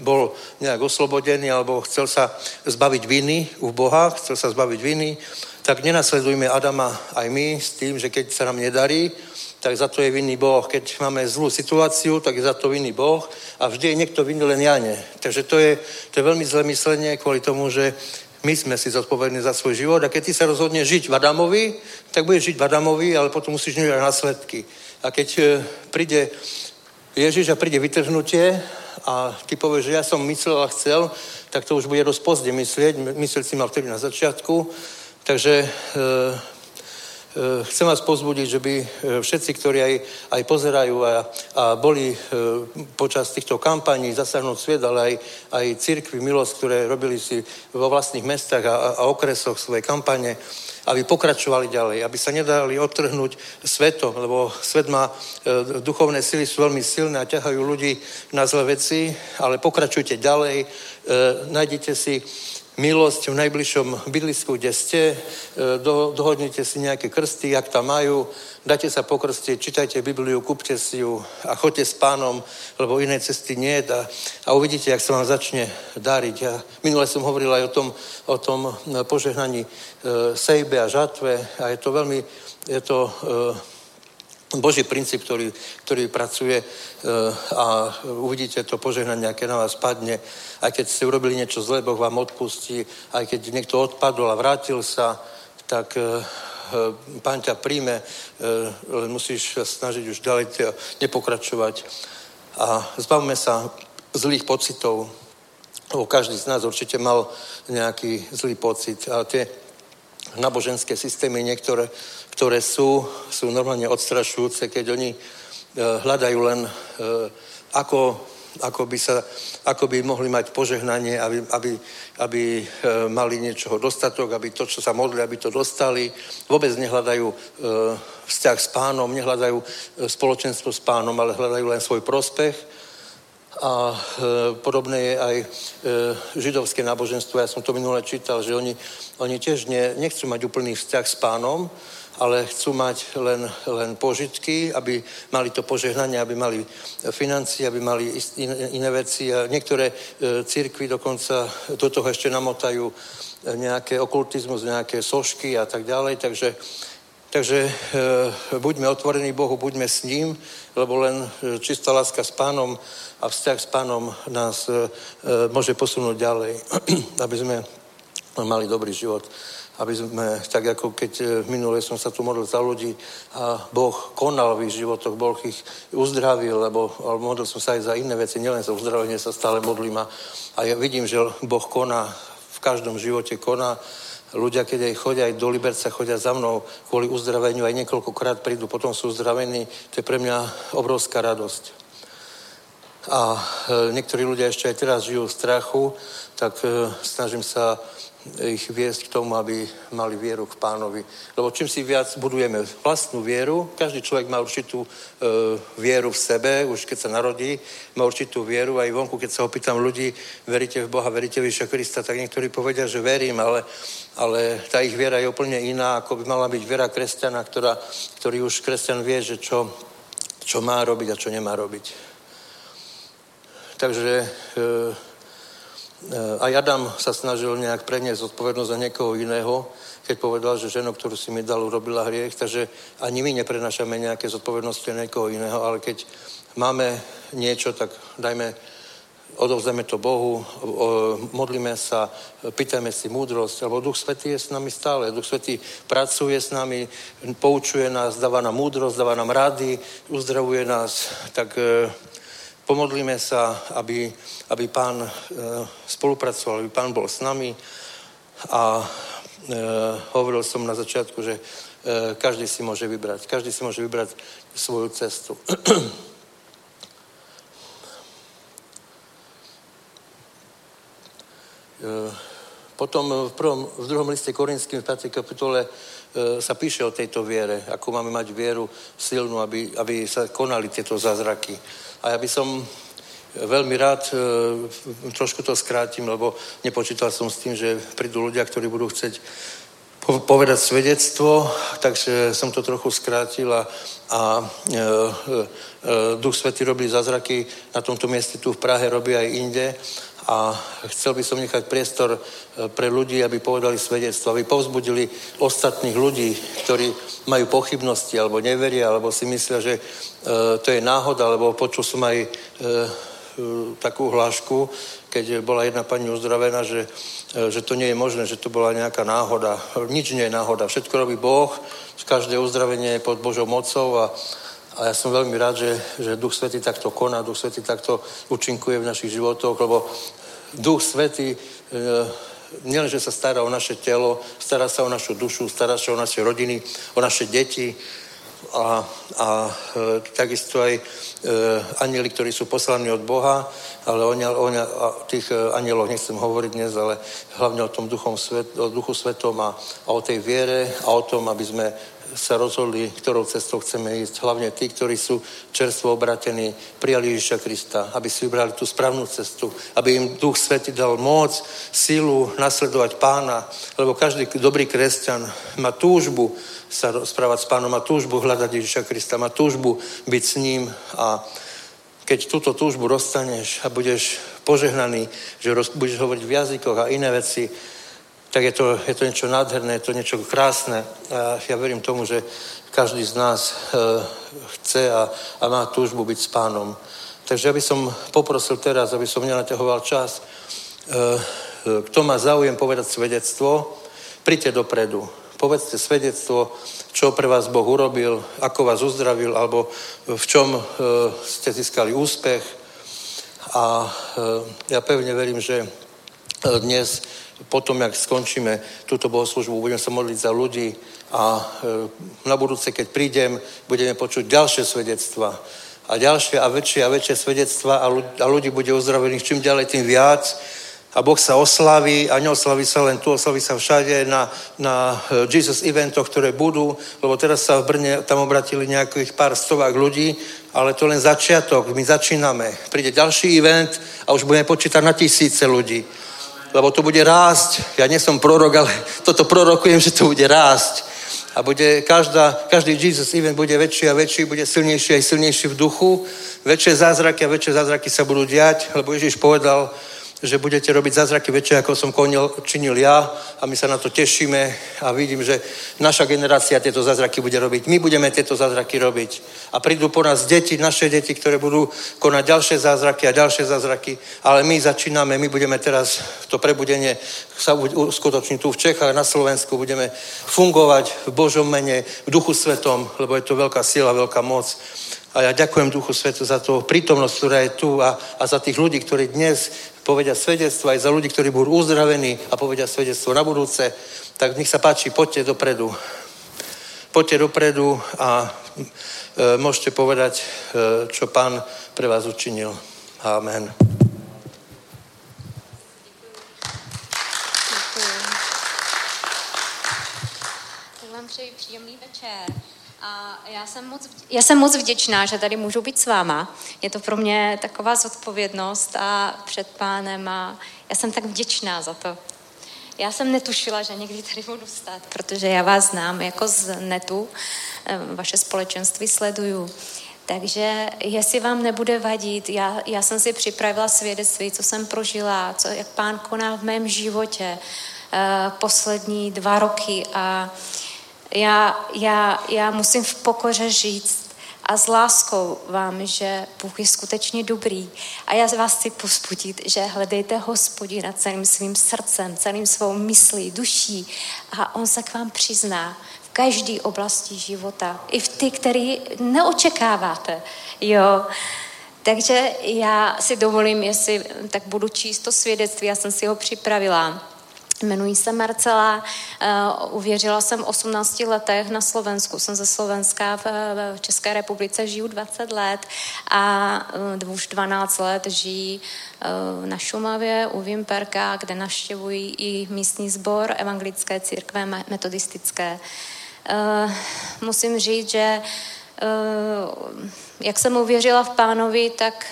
bol nejak oslobodený alebo chcel sa zbaviť viny u Boha, chcel sa zbaviť viny, tak nenasledujme Adama aj my s tým, že keď sa nám nedarí, tak za to je vinný Boh. Keď máme zlú situáciu, tak je za to vinný Boh a vždy je niekto vinný, len ja nie. Takže to je, to je veľmi zlé myslenie kvôli tomu, že my sme si zodpovední za svoj život a keď ty sa rozhodneš žiť v Adamovi, tak budeš žiť v Adamovi, ale potom musíš mať následky. A keď e, príde Ježiš a príde vytrhnutie a ty povieš, že ja som myslel a chcel, tak to už bude dosť pozdě myslieť. Myslieť si mal vtedy na začiatku. Takže e, chcem vás pozbudiť, že by e, všetci, ktorí aj, aj pozerajú a, a boli e, počas týchto kampaní zasahnúť sviet, ale aj, aj církvy milosť, ktoré robili si vo vlastných mestách a, a okresoch svoje kampane, aby pokračovali ďalej, aby sa nedali odtrhnúť svetom, lebo svet má, duchovné sily sú veľmi silné a ťahajú ľudí na zlé veci, ale pokračujte ďalej, nájdete si milosť v najbližšom bydlisku, kde ste, e, do, dohodnite si nejaké krsty, jak tam majú, dajte sa pokrstiť, čítajte Bibliu, kúpte si ju a choďte s pánom, lebo iné cesty nie a, a uvidíte, jak sa vám začne dariť. Ja minule som hovoril aj o tom, o tom požehnaní e, sejbe a žatve a je to veľmi, je to e, Boží princíp, ktorý, ktorý pracuje e, a uvidíte to požehnanie, aké na vás padne. Aj keď ste urobili niečo zlé, Boh vám odpustí. Aj keď niekto odpadol a vrátil sa, tak e, e, pán ťa príjme, len musíš sa snažiť už ďalej nepokračovať. A zbavme sa zlých lebo každý z nás určite mal nejaký zlý pocit. A tie naboženské systémy niektoré ktoré sú, sú normálne odstrašujúce, keď oni e, hľadajú len, e, ako, ako, by sa, ako by mohli mať požehnanie, aby, aby, aby e, mali niečoho dostatok, aby to, čo sa modli, aby to dostali. Vôbec nehľadajú vzťah s pánom, nehľadajú spoločenstvo s pánom, ale hľadajú len svoj prospech. A e, podobné je aj e, židovské náboženstvo. Ja som to minule čítal, že oni, oni tiež ne, nechcú mať úplný vzťah s pánom, ale chcú mať len, len požitky, aby mali to požehnanie, aby mali financie, aby mali iné, iné veci. A niektoré e, církvy dokonca do toho ešte namotajú nejaké okultizmus, nejaké sošky a tak ďalej. Takže, takže e, buďme otvorení Bohu, buďme s ním, lebo len e, čistá láska s pánom a vzťah s pánom nás e, e môže posunúť ďalej, [CLEARS THROAT] aby sme mali dobrý život aby sme, tak ako keď e, minule som sa tu modlil za ľudí a Boh konal v ich životoch, Boh ich uzdravil, lebo ale modlil som sa aj za iné veci, nielen za uzdravenie sa stále modlím a, a ja vidím, že Boh koná, v každom živote koná. Ľudia, keď aj chodia aj do Liberca, chodia za mnou kvôli uzdraveniu, aj niekoľkokrát prídu, potom sú uzdravení, to je pre mňa obrovská radosť. A e, niektorí ľudia ešte aj teraz žijú v strachu, tak e, snažím sa ich viesť k tomu, aby mali vieru k pánovi. Lebo čím si viac budujeme vlastnú vieru, každý človek má určitú e, vieru v sebe, už keď sa narodí, má určitú vieru. Aj vonku, keď sa opýtam ľudí, veríte v Boha, veríte v Ježiša Krista, tak niektorí povedia, že verím, ale, ale tá ich viera je úplne iná, ako by mala byť viera kresťana, ktorá, ktorý už kresťan vie, že čo, čo má robiť a čo nemá robiť. Takže e, aj Adam sa snažil nejak preniesť zodpovednosť za niekoho iného, keď povedal, že ženu, ktorú si mi dal, urobila hriech, takže ani my neprenašame nejaké zodpovednosti na niekoho iného, ale keď máme niečo, tak dajme, odovzdajme to Bohu, modlíme sa, pýtajme si múdrosť, lebo Duch Svetý je s nami stále. Duch Svetý pracuje s nami, poučuje nás, dáva nám múdrosť, dáva nám rady, uzdravuje nás, tak e, pomodlíme sa, aby, aby pán e, spolupracoval, aby pán bol s nami a e, hovoril som na začiatku, že e, každý si môže vybrať, každý si môže vybrať svoju cestu. [CLEARS THROAT] Potom v, prvom, v druhom liste Korinským v 5. kapitole sa píše o tejto viere, ako máme mať vieru silnú, aby, aby sa konali tieto zázraky. A ja by som veľmi rád, e, trošku to skrátim, lebo nepočítal som s tým, že prídu ľudia, ktorí budú chcieť povedať svedectvo, takže som to trochu skrátil a, a e, e, Duch Svetý robí zázraky na tomto mieste tu v Prahe, robí aj inde a chcel by som nechať priestor e, pre ľudí, aby povedali svedectvo, aby povzbudili ostatných ľudí, ktorí majú pochybnosti alebo neveria, alebo si myslia, že e, to je náhoda, alebo počul som aj e, takú hlášku, keď bola jedna pani uzdravená, že, že to nie je možné, že to bola nejaká náhoda. Nič nie je náhoda. Všetko robí Boh, každé uzdravenie je pod Božou mocou a, a ja som veľmi rád, že, že Duch Svetý takto koná, Duch Svetý takto účinkuje v našich životoch, lebo Duch Svetý e, nielen, že sa stará o naše telo, stará sa o našu dušu, stará sa o naše rodiny, o naše deti a, a e, takisto aj e, anieli, ktorí sú poslaní od Boha, ale o, o, o tých anieloch nechcem hovoriť dnes, ale hlavne o tom duchom svet, o duchu svetom a, a o tej viere a o tom, aby sme sa rozhodli, ktorou cestou chceme ísť. Hlavne tí, ktorí sú čerstvo obratení, prijali Ježiša Krista, aby si vybrali tú správnu cestu, aby im Duch Svetý dal moc, silu nasledovať pána, lebo každý dobrý kresťan má túžbu sa správať s pánom, má túžbu hľadať Ježiša Krista, má túžbu byť s ním a keď túto túžbu dostaneš a budeš požehnaný, že budeš hovoriť v jazykoch a iné veci, tak je to, je to niečo nádherné, je to niečo krásne. A ja verím tomu, že každý z nás e, chce a, a má túžbu byť s pánom. Takže ja by som poprosil teraz, aby som nenaťahoval čas. E, e, kto má záujem povedať svedectvo, príďte dopredu. Povedzte svedectvo, čo pre vás Boh urobil, ako vás uzdravil, alebo v čom ste získali úspech. A ja pevne verím, že dnes potom, jak skončíme túto bohoslužbu, budeme sa modliť za ľudí a e, na budúce, keď prídem, budeme počuť ďalšie svedectva a ďalšie a väčšie a väčšie svedectva a ľudí, bude uzdravených čím ďalej, tým viac. a Boh sa oslaví a neoslaví sa len tu, oslaví sa všade na, na eh, Jesus eventoch, ktoré budú, lebo teraz sa v Brne tam obratili nejakých pár stovák ľudí, ale to len začiatok, my začíname. Príde ďalší event a už budeme počítať na tisíce ľudí. Lebo to bude rásť. Ja nie som prorok, ale toto prorokujem, že to bude rásť. A bude každá, každý Jesus event bude väčší a väčší, bude silnejší a silnejší v duchu. Väčšie zázraky a väčšie zázraky sa budú diať, lebo Ježiš povedal, že budete robiť zázraky väčšie, ako som konil, činil ja a my sa na to tešíme a vidím, že naša generácia tieto zázraky bude robiť. My budeme tieto zázraky robiť. A prídu po nás deti, naše deti, ktoré budú konať ďalšie zázraky a ďalšie zázraky, ale my začíname, my budeme teraz to prebudenie sa uskutočniť tu v Čechách, na Slovensku, budeme fungovať v Božom mene, v Duchu Svetom, lebo je to veľká sila, veľká moc. A ja ďakujem Duchu Svetu za to prítomnosť, ktorá je tu a, a za tých ľudí, ktorí dnes povedia svedectvo, aj za ľudí, ktorí budú uzdravení a povedia svedectvo na budúce. Tak nech sa páči, poďte dopredu. Poďte dopredu a e, môžete povedať, e, čo pán pre vás učinil. Amen. Tak vám přeji příjemný večer. A já jsem, moc, já jsem moc vděčná, že tady můžu být s váma. Je to pro mě taková zodpovědnost a před pánem a já jsem tak vděčná za to. Já jsem netušila, že někdy tady budu stát, protože já vás znám jako z netu, vaše společenství sleduju. Takže jestli vám nebude vadit, já, já jsem si připravila svědectví, co jsem prožila, co, jak pán koná v mém životě uh, poslední dva roky a uh, já, já, já musím v pokoře říct a s láskou vám, že Bůh je skutečně dobrý. A já vás chci pospudit, že hledejte hospodina celým svým srdcem, celým svou myslí, duší a on se k vám přizná v každé oblasti života. I v ty, které neočekáváte. Jo. Takže já si dovolím, jestli tak budu číst to svědectví, já jsem si ho připravila Jmenuji se Marcela, uh, uvěřila jsem v 18 letech na Slovensku, jsem ze Slovenska v, České republice, žiju 20 let a uh, už 12 let žijí uh, na Šumavě u Vimperka, kde naštěvují i místní sbor evangelické církve metodistické. Musím říct, že jak jsem uvěřila v pánovi, tak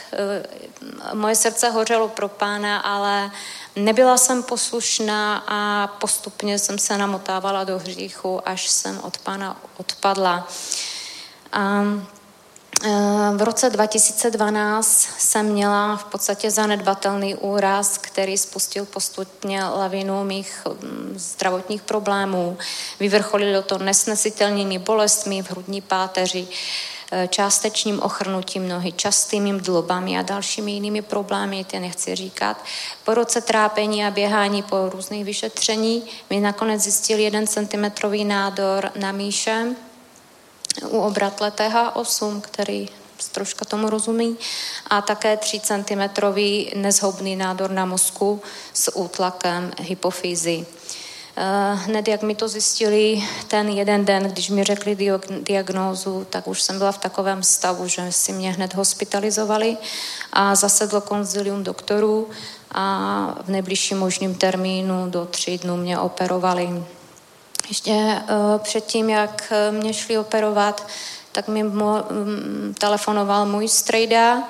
moje srdce hořelo pro pána, ale Nebyla jsem poslušná a postupně jsem se namotávala do hříchu, až jsem od pána odpadla. A e, v roce 2012 jsem měla v podstatě zanedbatelný úraz, který spustil postupně lavinu mých mm, zdravotních problémů. Vyvrcholilo to nesnesitelnými bolestmi v hrudní páteři. Eh, částečným ochrnutím nohy, častými mdlobami a dalšími jinými problémy, ty nechci říkat. Po roce trápení a běhání po různých vyšetření mi nakonec zjistil jeden centimetrový nádor na míše u obratle TH8, který troška tomu rozumí, a také 3 cm nezhoubný nádor na mozku s útlakem hypofýzy. Eh, hned jak mi to zjistili ten jeden den, když mi řekli diagnózu, tak už jsem byla v takovém stavu, že si mě hned hospitalizovali a zasedlo konzilium doktorů a v nejbližším možným termínu do tří dnů mě operovali. Ještě uh, předtím, jak mě šli operovat, tak mi um, telefonoval můj strejda.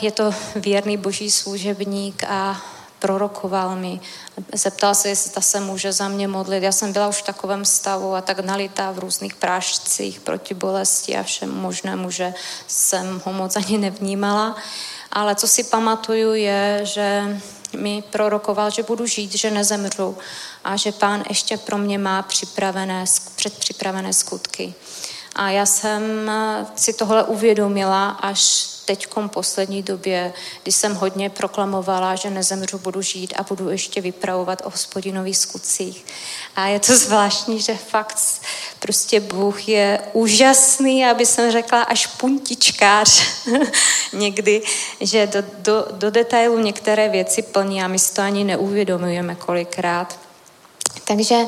Je to věrný boží služebník a prorokoval mi. Zeptal se, jestli se může za mě modlit. Já jsem byla už v takovém stavu a tak nalitá v různých prášcích proti bolesti a všem možnému, že jsem ho moc ani nevnímala. Ale co si pamatuju je, že mi prorokoval, že budu žít, že nezemřu a že pán ještě pro mě má připravené, předpřipravené skutky. A já jsem si tohle uvědomila až teď poslední době, kdy jsem hodně proklamovala, že nezemřu, budu žít a budu ještě vypravovat o hospodinových skutcích. A je to [LAUGHS] zvláštní, že fakt prostě Bůh je úžasný, aby jsem řekla až puntičkář [LAUGHS] někdy, že do, do, do detailu některé věci plní a my si to ani neuvědomujeme kolikrát. Takže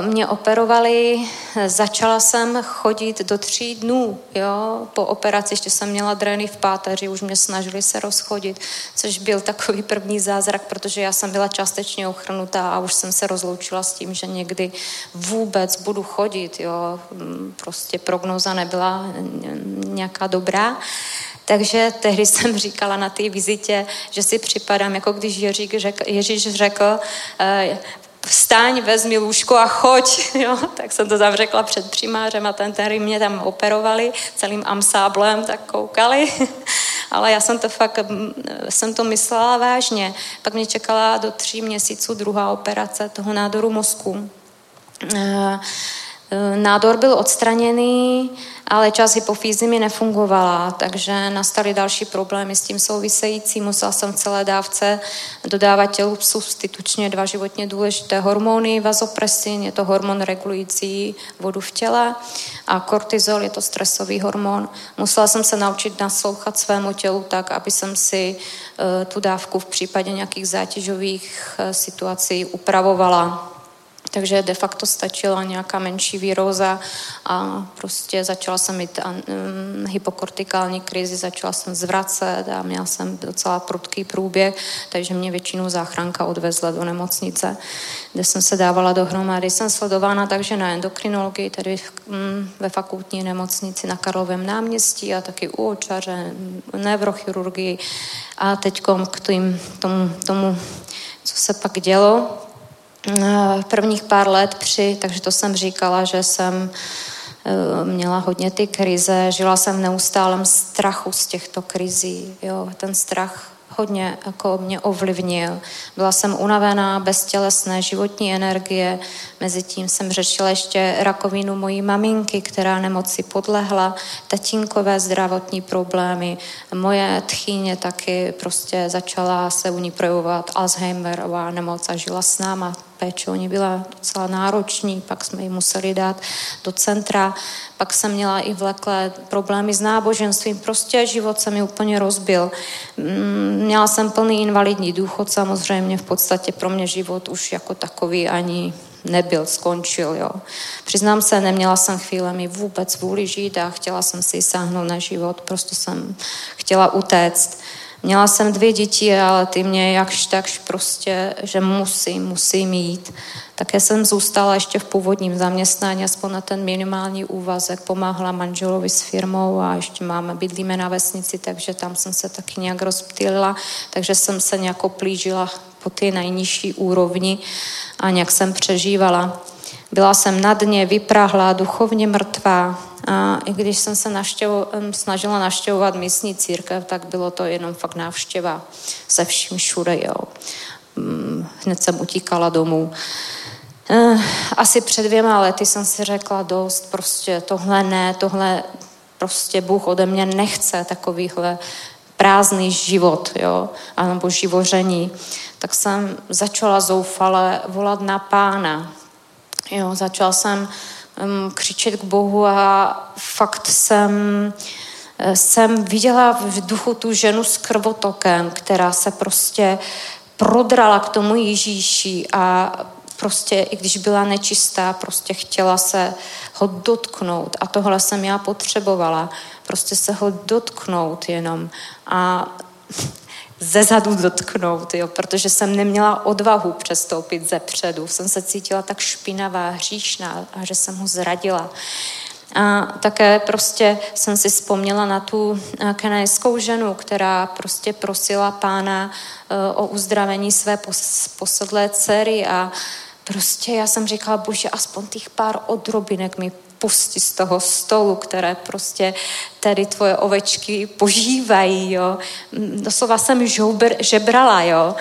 mě operovali, začala jsem chodit do tří dnů, jo, po operaci, ještě jsem měla drény v páteři, už mě snažili se rozchodit, což byl takový první zázrak, protože já jsem byla částečně ochrnutá a už jsem se rozloučila s tím, že někdy vůbec budu chodit, jo, mm, prostě prognoza nebyla nějaká dobrá. Takže tehdy jsem [LAUGHS] říkala na té vizitě, že si připadám, jako když Ježíš řekl, Ježíš řekl eh, vstaň, vezmi lůžko a choď. [LAUGHS] Jo? Tak jsem to tam řekla před přimářem a ten, který mě tam operovali celým amsáblem, tak koukali. [LAUGHS] Ale já jsem to fakt, jsem to myslela vážně. Pak mě čekala do tří měsíců druhá operace toho nádoru mozku. Eh, eh, nádor byl odstraněný, ale část hypofýzy mi nefungovala, takže nastaly další problémy s tím související. Musela jsem v celé dávce dodávat tělu substitučně dva životně důležité hormony. Vazopresin je to hormon regulující vodu v těle a kortizol je to stresový hormon. Musela jsem se naučit naslouchat svému tělu tak, aby jsem si uh, tu dávku v případě nějakých zátěžových uh, situací upravovala takže de facto stačila nějaká menší výroza a prostě začala jsem mít um, hypokortikální krizi, začala jsem zvracet a měla jsem docela prudký průběh, takže mě většinou záchranka odvezla do nemocnice, kde jsem se dávala dohromady. Jsem sledována takže na endokrinologii, tedy um, ve fakultní nemocnici na Karlovém náměstí a taky u očaře, neurochirurgii a teď k tým, tomu, tomu, co se pak dělo, prvních pár let při, takže to jsem říkala, že jsem eh, měla hodně ty krize, žila jsem v neustálém strachu z těchto krizí. Jo. Ten strach hodně jako mě ovlivnil. Byla jsem unavená, beztělesné, životní energie. Mezitím jsem řešila ještě rakovinu mojí maminky, která nemoci podlehla, tatínkové zdravotní problémy. Moje tchýně taky prostě začala se u ní projevovat Alzheimerová nemoc a žila s náma péče o ní byla docela náročný, pak jsme ji museli dát do centra, pak jsem měla i vleklé problémy s náboženstvím, prostě život se mi úplně rozbil. Mm, měla jsem plný invalidní důchod, samozřejmě v podstatě pro mě život už jako takový ani nebyl, skončil, jo. Přiznám se, neměla jsem chvíle mi vůbec vůli žít a chtěla jsem si sáhnout na život, prostě jsem chtěla utéct. Měla jsem dvě děti, ale ty mě jakž takž prostě, že musím, musím jít. Také jsem zůstala ještě v původním zaměstnání, aspoň na ten minimální úvazek, pomáhala manželovi s firmou a ještě máme, bydlíme na vesnici, takže tam jsem se taky nějak rozptýlila, takže jsem se nějak plížila po té nejnižší úrovni a nějak jsem přežívala. Byla jsem na dně, vyprahla, duchovně mrtvá, a i když jsem se navštěvo, snažila navštěvovat místní církev, tak bylo to jenom fakt návštěva se vším všude, jo. Mm, hned jsem utíkala domů. Eh, asi před dvěma lety jsem si řekla dost, prostě tohle ne, tohle prostě Bůh ode mě nechce takovýhle prázdný život, jo, anebo živoření. Tak jsem začala zoufale volat na pána. Jo, začala jsem um, křičet k Bohu a fakt jsem, eh, jsem viděla v duchu tu ženu s krvotokem, která se prostě prodrala k tomu Ježíši a prostě, i když byla nečistá, prostě chtěla se ho dotknout. A tohle jsem já potřebovala. Prostě se ho dotknout jenom. A ze zadu dotknout, jo, protože jsem neměla odvahu přestoupit ze předu. Jsem se cítila tak špinavá, hříšná a že jsem ho zradila. A také prostě jsem si vzpomněla na tu eh, kenajskou ženu, která prostě prosila pána eh, o uzdravení své posedlé dcery a prostě já jsem říkala, bože, aspoň těch pár odrobinek mi pusti z toho stolu, které prostě tady tvoje ovečky požívají, jo. Doslova jsem žoubr, žebrala, jo.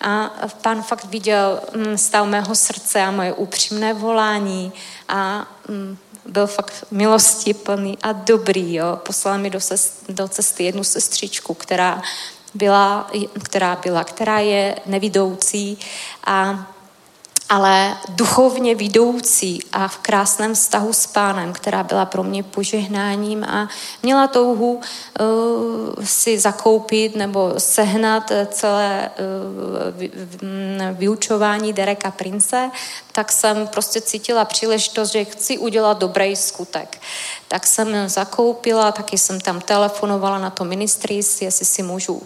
A pán fakt viděl mm, stav mého srdce a moje upřímné volání a mm, byl fakt milostí plný a dobrý, jo. Poslal mi do, cest, do cesty jednu sestřičku, která byla, která byla, která je nevidoucí a ale duchovně vidoucí a v krásném vztahu s pánem, která byla pro mě požehnáním a měla touhu uh, si zakoupit nebo sehnat celé uh, vyučování Dereka Prince, tak jsem prostě cítila příležitost, že chci udělat dobrý skutek. Tak jsem zakoupila, taky jsem tam telefonovala na to ministris, jestli si můžu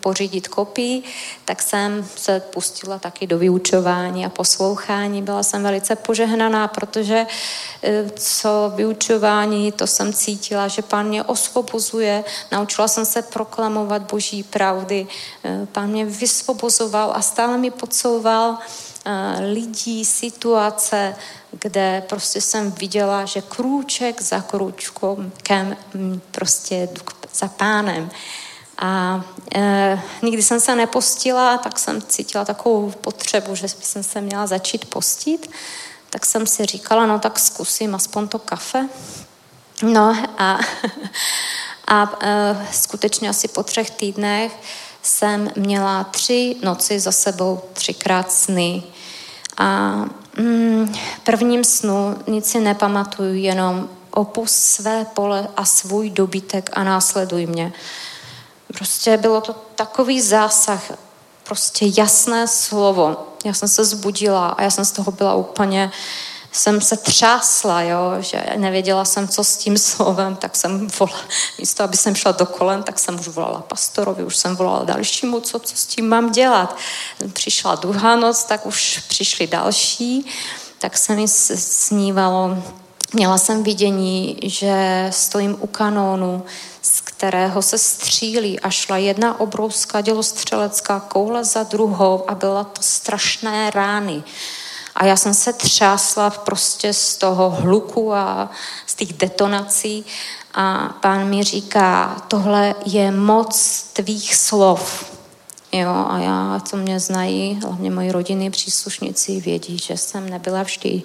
pořídit kopii, tak jsem se pustila taky do vyučování a poslouchání. Byla jsem velice požehnaná, protože e, co vyučování, to jsem cítila, že pán mě osvobozuje, naučila jsem se proklamovat boží pravdy, e, pán mě vysvobozoval a stále mi podsouval lidí, situace, kde prostě jsem viděla, že krůček za krůčkem prostě za pánem. A e, nikdy jsem se nepostila, tak jsem cítila takovou potřebu, že jsem se měla začít postit. Tak jsem si říkala, no tak zkusím aspoň to kafe. No a, [LAUGHS] a e, skutečně asi po třech týdnech jsem měla tři noci za sebou, třikrát sny. A mm, prvním snu nic si nepamatuju, jenom opus své pole a svůj dobytek a následuj mě. Prostě bylo to takový zásah, prostě jasné slovo. Já jsem se zbudila a já jsem z toho byla úplně jsem se třásla, jo, že nevěděla jsem, co s tím slovem, tak jsem volala, místo, aby jsem šla do kolen, tak jsem už volala pastorovi, už jsem volala dalšímu, co, co s tím mám dělat. Přišla druhá noc, tak už přišli další, tak se mi snívalo, měla jsem vidění, že stojím u kanónu, z kterého se střílí a šla jedna obrovská dělostřelecká koule za druhou a byla to strašné rány. A já jsem se třásla prostě z toho hluku a z těch detonací a pán mi říká, tohle je moc tvých slov. Jo, a já, co mě znají, hlavně moji rodiny, příslušníci, vědí, že jsem nebyla vždy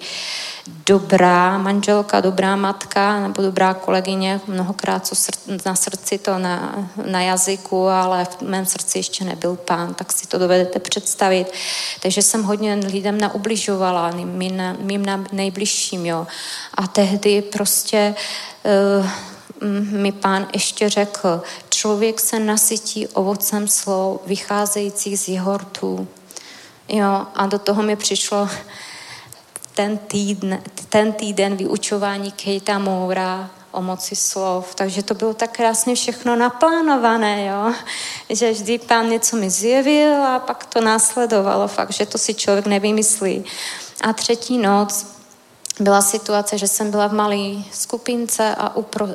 dobrá manželka, dobrá matka nebo dobrá kolegyně. Mnohokrát co sr- na srdci to na, na jazyku, ale v mém srdci ještě nebyl pán, tak si to dovedete představit. Takže jsem hodně lidem naubližovala, mým, mým nejbližším. Jo. A tehdy prostě uh, mi pán ještě řekl, člověk se nasytí ovocem slov vycházejících z jeho rtů. Jo, a do toho mi přišlo ten týden, ten týden vyučování Kejta Moura o moci slov. Takže to bylo tak krásně všechno naplánované, jo? že vždy pán něco mi zjevil a pak to následovalo fakt, že to si člověk nevymyslí. A třetí noc byla situace, že jsem byla v malé skupince a upro, eh,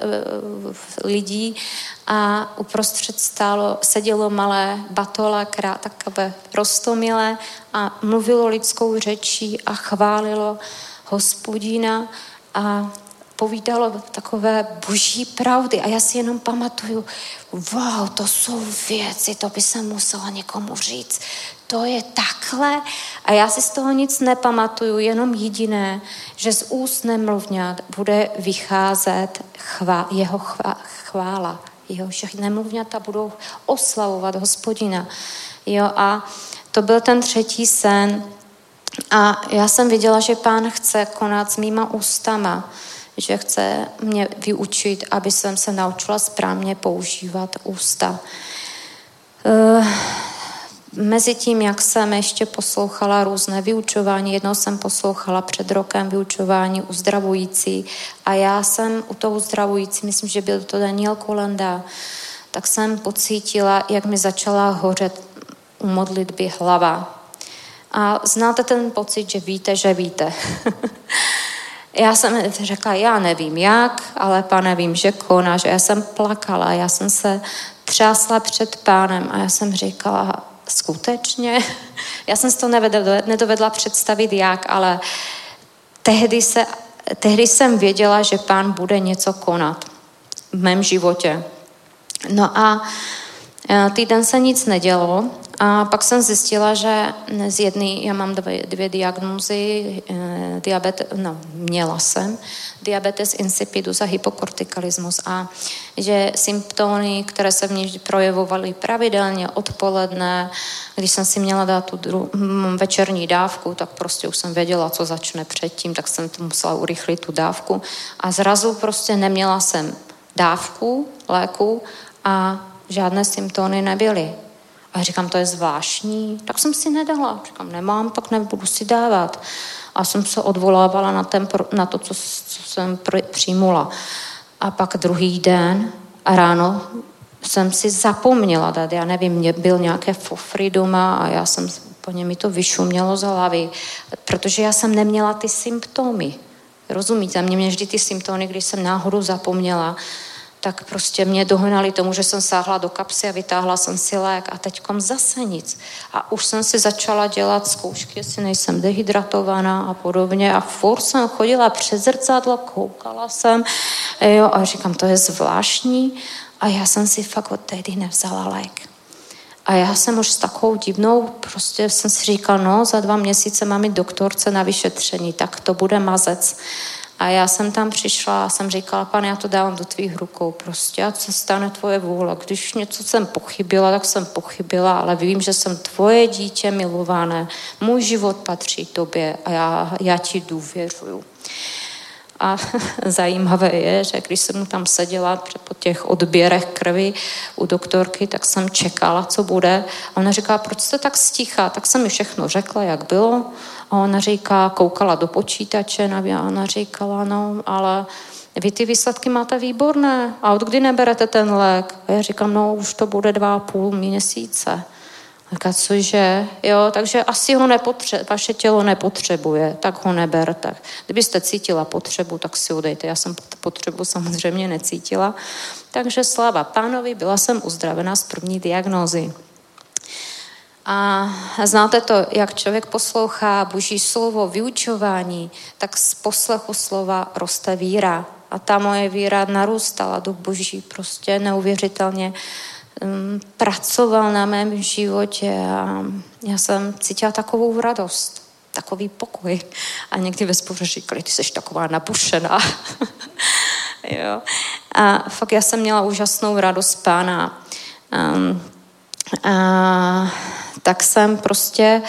lidí a uprostřed stálo, sedělo malé batola, krát, takové prostomilé a mluvilo lidskou řečí a chválilo hospodina. A povídalo takové boží pravdy a já si jenom pamatuju, wow, to jsou věci, to by se musela někomu říct. To je takhle. A já si z toho nic nepamatuju, jenom jediné, že z úst nemluvňat bude vycházet chvá, jeho chvá, chvála. Jo, že nemluvňata budou oslavovat hospodina. Jo, a to byl ten třetí sen. A já jsem viděla, že pán chce konat s mýma ústama že chce mě vyučit, aby jsem se naučila správně používat ústa. Uh, mezi tím, jak jsem ještě poslouchala různé vyučování, jednou jsem poslouchala před rokem vyučování uzdravující a já jsem u toho uzdravující, myslím, že byl to Daniel Kolenda, tak jsem pocítila, jak mi začala hořet u modlitby hlava. A znáte ten pocit, že víte, že víte. [LAUGHS] já jsem řekla, já nevím jak, ale pane, vím, že koná, že já jsem plakala, já jsem se třásla před pánem a já jsem říkala, skutečně? [LAUGHS] Já jsem si to nedovedla představit jak, ale tehdy, se, tehdy jsem věděla, že pán bude něco konat v mém životě. No a e, týden se nic nedělo a pak jsem zjistila, že z jedné, já mám dvě, dvě diagnózy, eh, diabet, no, měla jsem, diabetes insipidus a hypokortikalismus a že symptomy, které se v ní projevovaly pravidelně odpoledne, když jsem si měla dát tu dru- večerní dávku, tak prostě už jsem věděla, co začne předtím, tak jsem to musela urychlit tu dávku a zrazu prostě neměla jsem dávku léku a žádné symptomy nebyly. A říkám, to je zvláštní. Tak jsem si nedala. Říkám, nemám, tak nebudu si dávat. a jsem se odvolávala na, ten, na to, co, co jsem přijmula. A pak druhý den a ráno jsem si zapomněla dát, já nevím, mě byl nějaké fofry doma a já jsem, úplně mi to vyšumělo z hlavy, protože já jsem neměla ty symptomy. Rozumíte? Mě mě vždy ty symptomy, když jsem náhodou zapomněla, tak prostě mě dohnali tomu, že jsem sáhla do kapsy a vytáhla jsem si lék a teďkom zase nic. A už jsem si začala dělat zkoušky, jestli nejsem dehydratovaná a podobně a furt jsem chodila přes zrcadlo, koukala jsem jo, a říkám, to je zvláštní a já jsem si fakt od tehdy nevzala lék. A já jsem už s takovou divnou, prostě jsem si říkal, no, za dva měsíce mám jít doktorce na vyšetření, tak to bude mazec. A já jsem tam přišla a jsem říkala, pane, já to dávám do tvých rukou prostě a co stane tvoje vůle. Když něco jsem pochybila, tak jsem pochybila, ale vím, že jsem tvoje dítě milované. Můj život patří tobě a já, já ti důvěřuju. A [LAUGHS] zajímavé je, že když jsem tam seděla po těch odběrech krvi u doktorky, tak jsem čekala, co bude. A ona říká, proč jste tak sticha? Tak jsem mi všechno řekla, jak bylo. A ona říká, koukala do počítače a ona říkala, no, ale vy ty výsledky máte výborné. A od kdy neberete ten lék? A já říkám, no, už to bude dva a půl měsíce. Říká, cože? Jo, takže asi ho nepotře- vaše tělo nepotřebuje, tak ho neberte. Kdybyste cítila potřebu, tak si udejte. Já jsem potřebu samozřejmě necítila. Takže sláva pánovi, byla jsem uzdravena z první diagnózy. A znáte to, jak člověk poslouchá boží slovo, vyučování, tak z poslechu slova roste víra. A ta moje víra narůstala do boží prostě neuvěřitelně um, pracoval na mém životě a já jsem cítila takovou radost, takový pokoj. A někdy ve spoře říkali, ty jsi taková napušená. [LAUGHS] jo. A fakt já jsem měla úžasnou radost pána. Um, a tak jsem prostě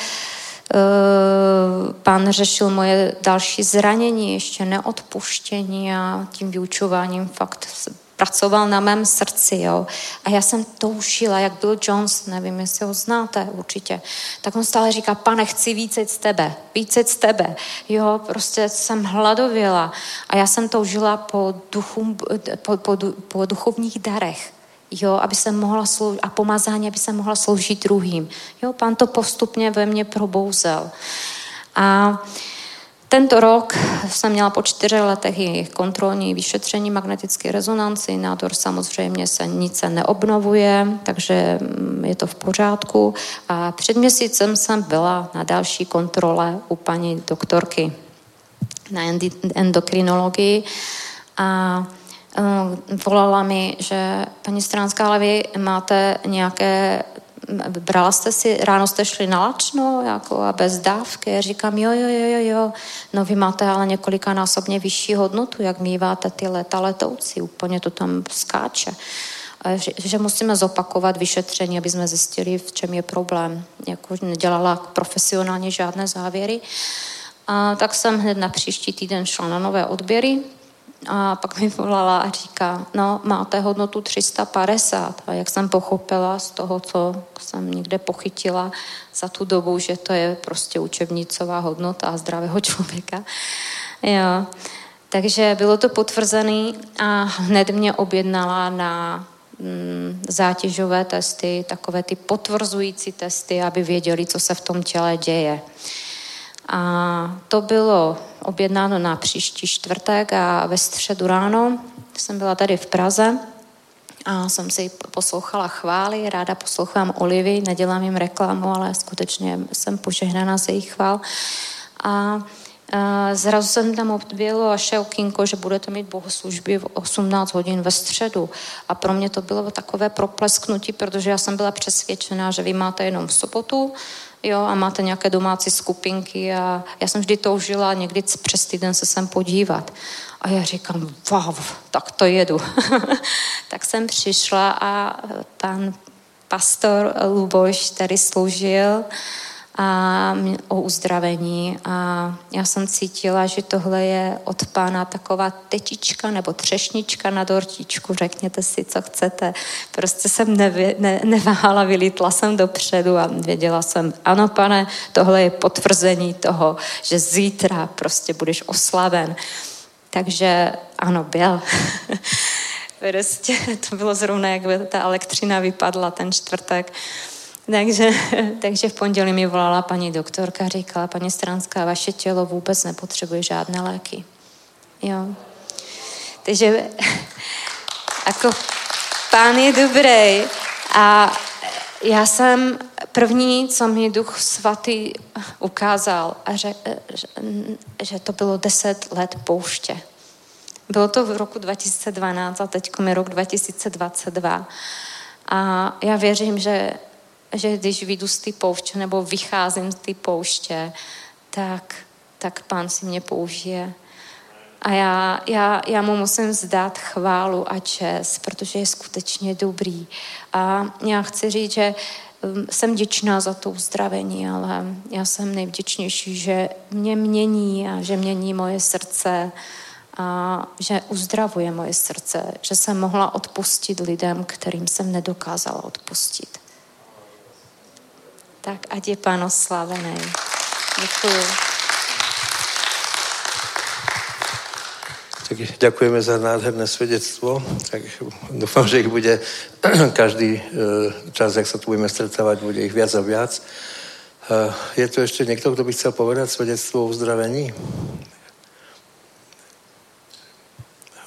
uh, pán řešil moje další zranění, ještě neodpuštění a tím vyučováním fakt pracoval na mém srdci, jo. A já jsem toužila, jak byl Jones, nevím, jestli ho znáte určitě, tak on stále říká, pane, chci více z tebe, více z tebe, jo, prostě jsem hladověla a já jsem toužila po, duchu, po, po, po duchovních darech, jo, aby se mohla sloužit, a pomazání, aby se mohla sloužit druhým. Jo, pán to postupně ve mně probouzel. A tento rok jsem měla po čtyři letech i kontrolní vyšetření magnetické rezonanci. Nádor samozřejmě se nic se neobnovuje, takže mm, je to v pořádku. A před měsícem jsem byla na další kontrole u paní doktorky na endokrinologii a volala mi, že paní Stranská, ale vy máte nějaké brala jste si, ráno jste šli na lačno, jako a bez dávky. Já říkám, jo, jo, jo, jo, jo. No vy máte ale několikanásobně vyšší hodnotu, jak míváte ty leta letoucí, úplně to tam skáče. Že, že musíme zopakovat vyšetření, aby jsme zjistili, v čem je problém. Jako nedělala profesionálně žádné závěry. A tak jsem hned na příští týden šla na nové odběry, a pak mi volala a říká, no máte hodnotu 350. A jak jsem pochopila z toho, co jsem někde pochytila za tu dobu, že to je prostě učebnicová hodnota zdravého [LAUGHS] člověka. Jo. Takže bylo to potvrzené a hned mě objednala na mm, zátěžové testy, takové ty potvrzující testy, aby věděli, co se v tom těle děje. A to bylo objednáno na příští čtvrtek a ve středu ráno jsem byla tady v Praze a jsem si poslouchala chvály, ráda poslouchám Olivy, nedělám jim reklamu, ale skutečně jsem požehnaná z jejich chvál. A Zrazu jsem tam objevilo a šel kinko, že budete mít bohoslužby v 18 hodin ve středu. A pro mě to bylo takové proplesknutí, protože já jsem byla přesvědčená, že vy máte jenom v sobotu, jo, a máte nějaké domácí skupinky a já jsem vždy toužila někdy přes týden se sem podívat. A já říkám, wow, tak to jedu. [LAUGHS] tak jsem přišla a pan pastor Luboš tady sloužil a o uzdravení a já jsem cítila, že tohle je od pána taková tečička nebo třešnička na dortičku, řekněte si, co chcete. Prostě jsem nevě, ne, neváhala, vylítla jsem dopředu a věděla jsem, ano pane, tohle je potvrzení toho, že zítra prostě budeš oslaven. Takže ano, byl. [LAUGHS] prostě to bylo zrovna, jak ta elektřina vypadla ten čtvrtek. Takže, [LAUGHS] takže v pondělí mi volala paní doktorka, říkala, paní Stranská, vaše tělo vůbec nepotřebuje žádné léky. Jo. Takže [LAUGHS] jako pán je dobrý a já jsem první, co mi duch svatý ukázal, a že, že, to bylo deset let pouště. Bylo to v roku 2012 a teď je rok 2022. A já věřím, že že když vyjdu z té pouště nebo vycházím z té pouště, tak, tak pán si mě použije. A já, já, já mu musím zdát chválu a čest, protože je skutečně dobrý. A já chci říct, že um, jsem vděčná za to uzdravení, ale já jsem nejvděčnější, že mě mění a že mění moje srdce a že uzdravuje moje srdce, že jsem mohla odpustit lidem, kterým jsem nedokázala odpustit. Tak ať je pán oslavený. Děkuji. Tak ďakujeme za nádherné svedectvo. Tak dúfam, že ich bude [CLEARS THROAT] každý e, čas, jak sa tu budeme stretávať, bude ich viac a viac. E, je tu ešte niekto, kto by chcel povedať svedectvo o uzdravení?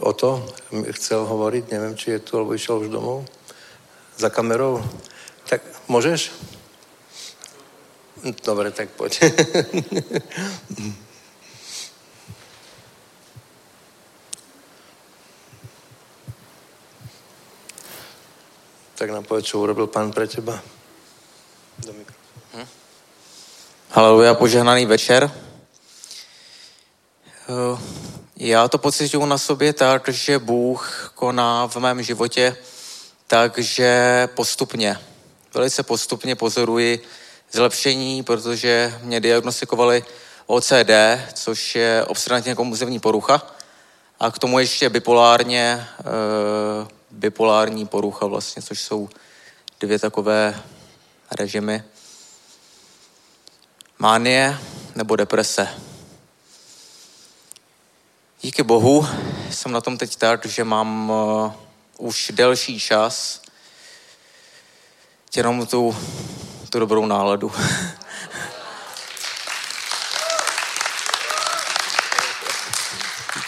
O to chcel hovoriť, neviem, či je tu, alebo išiel už domov. Za kamerou. Tak môžeš? Dobre, tak poď. [LAUGHS] tak nám povedz, čo urobil pán pre teba. Do hm. Haleluja, požehnaný večer. Eh, já to pocituju na sobě tak, že Bůh koná v mém životě takže postupně, velice postupně pozoruji zlepšení, protože mě diagnostikovali OCD, což je obsedantně kompulzivní porucha, a k tomu ještě bipolárně, e, bipolární porucha vlastně, což jsou dvě takové režimy. Mánie nebo deprese. Díky bohu jsem na tom teď tak, že mám uh, už delší čas jenom tu tu dobrou náladu. [LAUGHS]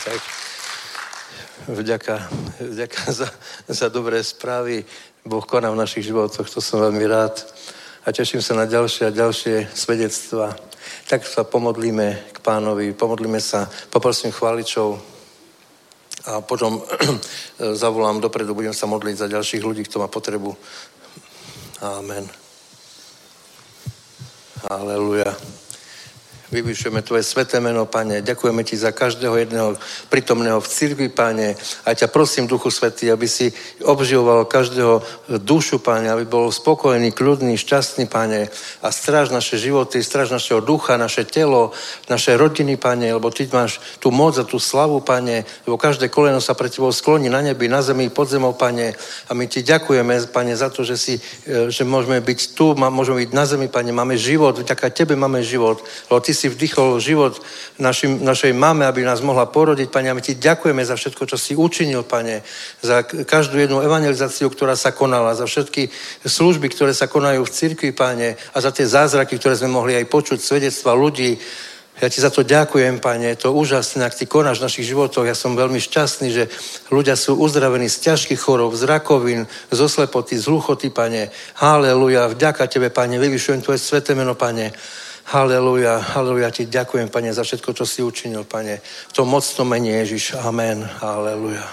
tak. Vďaka, vďaka za, za dobré správy. Boh koná v našich životoch, to som veľmi rád. A teším sa na ďalšie a ďalšie svedectva. Tak sa pomodlíme k pánovi, pomodlíme sa, poprosím chváličov a potom [CLEARS THROAT] zavolám dopredu, budem sa modliť za ďalších ľudí, kto má potrebu. Amen. Aleluja. Vyvyšujeme Tvoje sveté meno, Pane. Ďakujeme Ti za každého jedného prítomného v cirkvi, Pane. A ťa prosím, Duchu Svetý, aby si obživoval každého dušu, Pane, aby bol spokojný, kľudný, šťastný, Pane. A stráž naše životy, stráž našeho ducha, naše telo, naše rodiny, Pane, lebo Ty máš tú moc a tú slavu, Pane, lebo každé koleno sa pre Tebou skloní na nebi, na zemi, pod zemou, Pane. A my Ti ďakujeme, Pane, za to, že, si, e, že môžeme byť tu, môžeme byť na zemi, Pane. Máme život, vďaka Tebe máme život, lebo Ty si vdychol život našim, našej mame, aby nás mohla porodiť. Pane, a my ti ďakujeme za všetko, čo si učinil, Pane, za každú jednu evangelizáciu, ktorá sa konala, za všetky služby, ktoré sa konajú v cirkvi, Pane, a za tie zázraky, ktoré sme mohli aj počuť, svedectva ľudí, ja ti za to ďakujem, Pane, je to úžasné, ak ty konáš v našich životoch. Ja som veľmi šťastný, že ľudia sú uzdravení z ťažkých chorób, z rakovín, z oslepoty, z hluchoty, Pane. Haleluja, vďaka Tebe, Pane, vyvyšujem Tvoje sveté meno, Pane. Haleluja, haleluja, ti ďakujem, Pane, za všetko, čo si učinil, Pane. V tom mocnom mene Ježiš. Amen. Haleluja.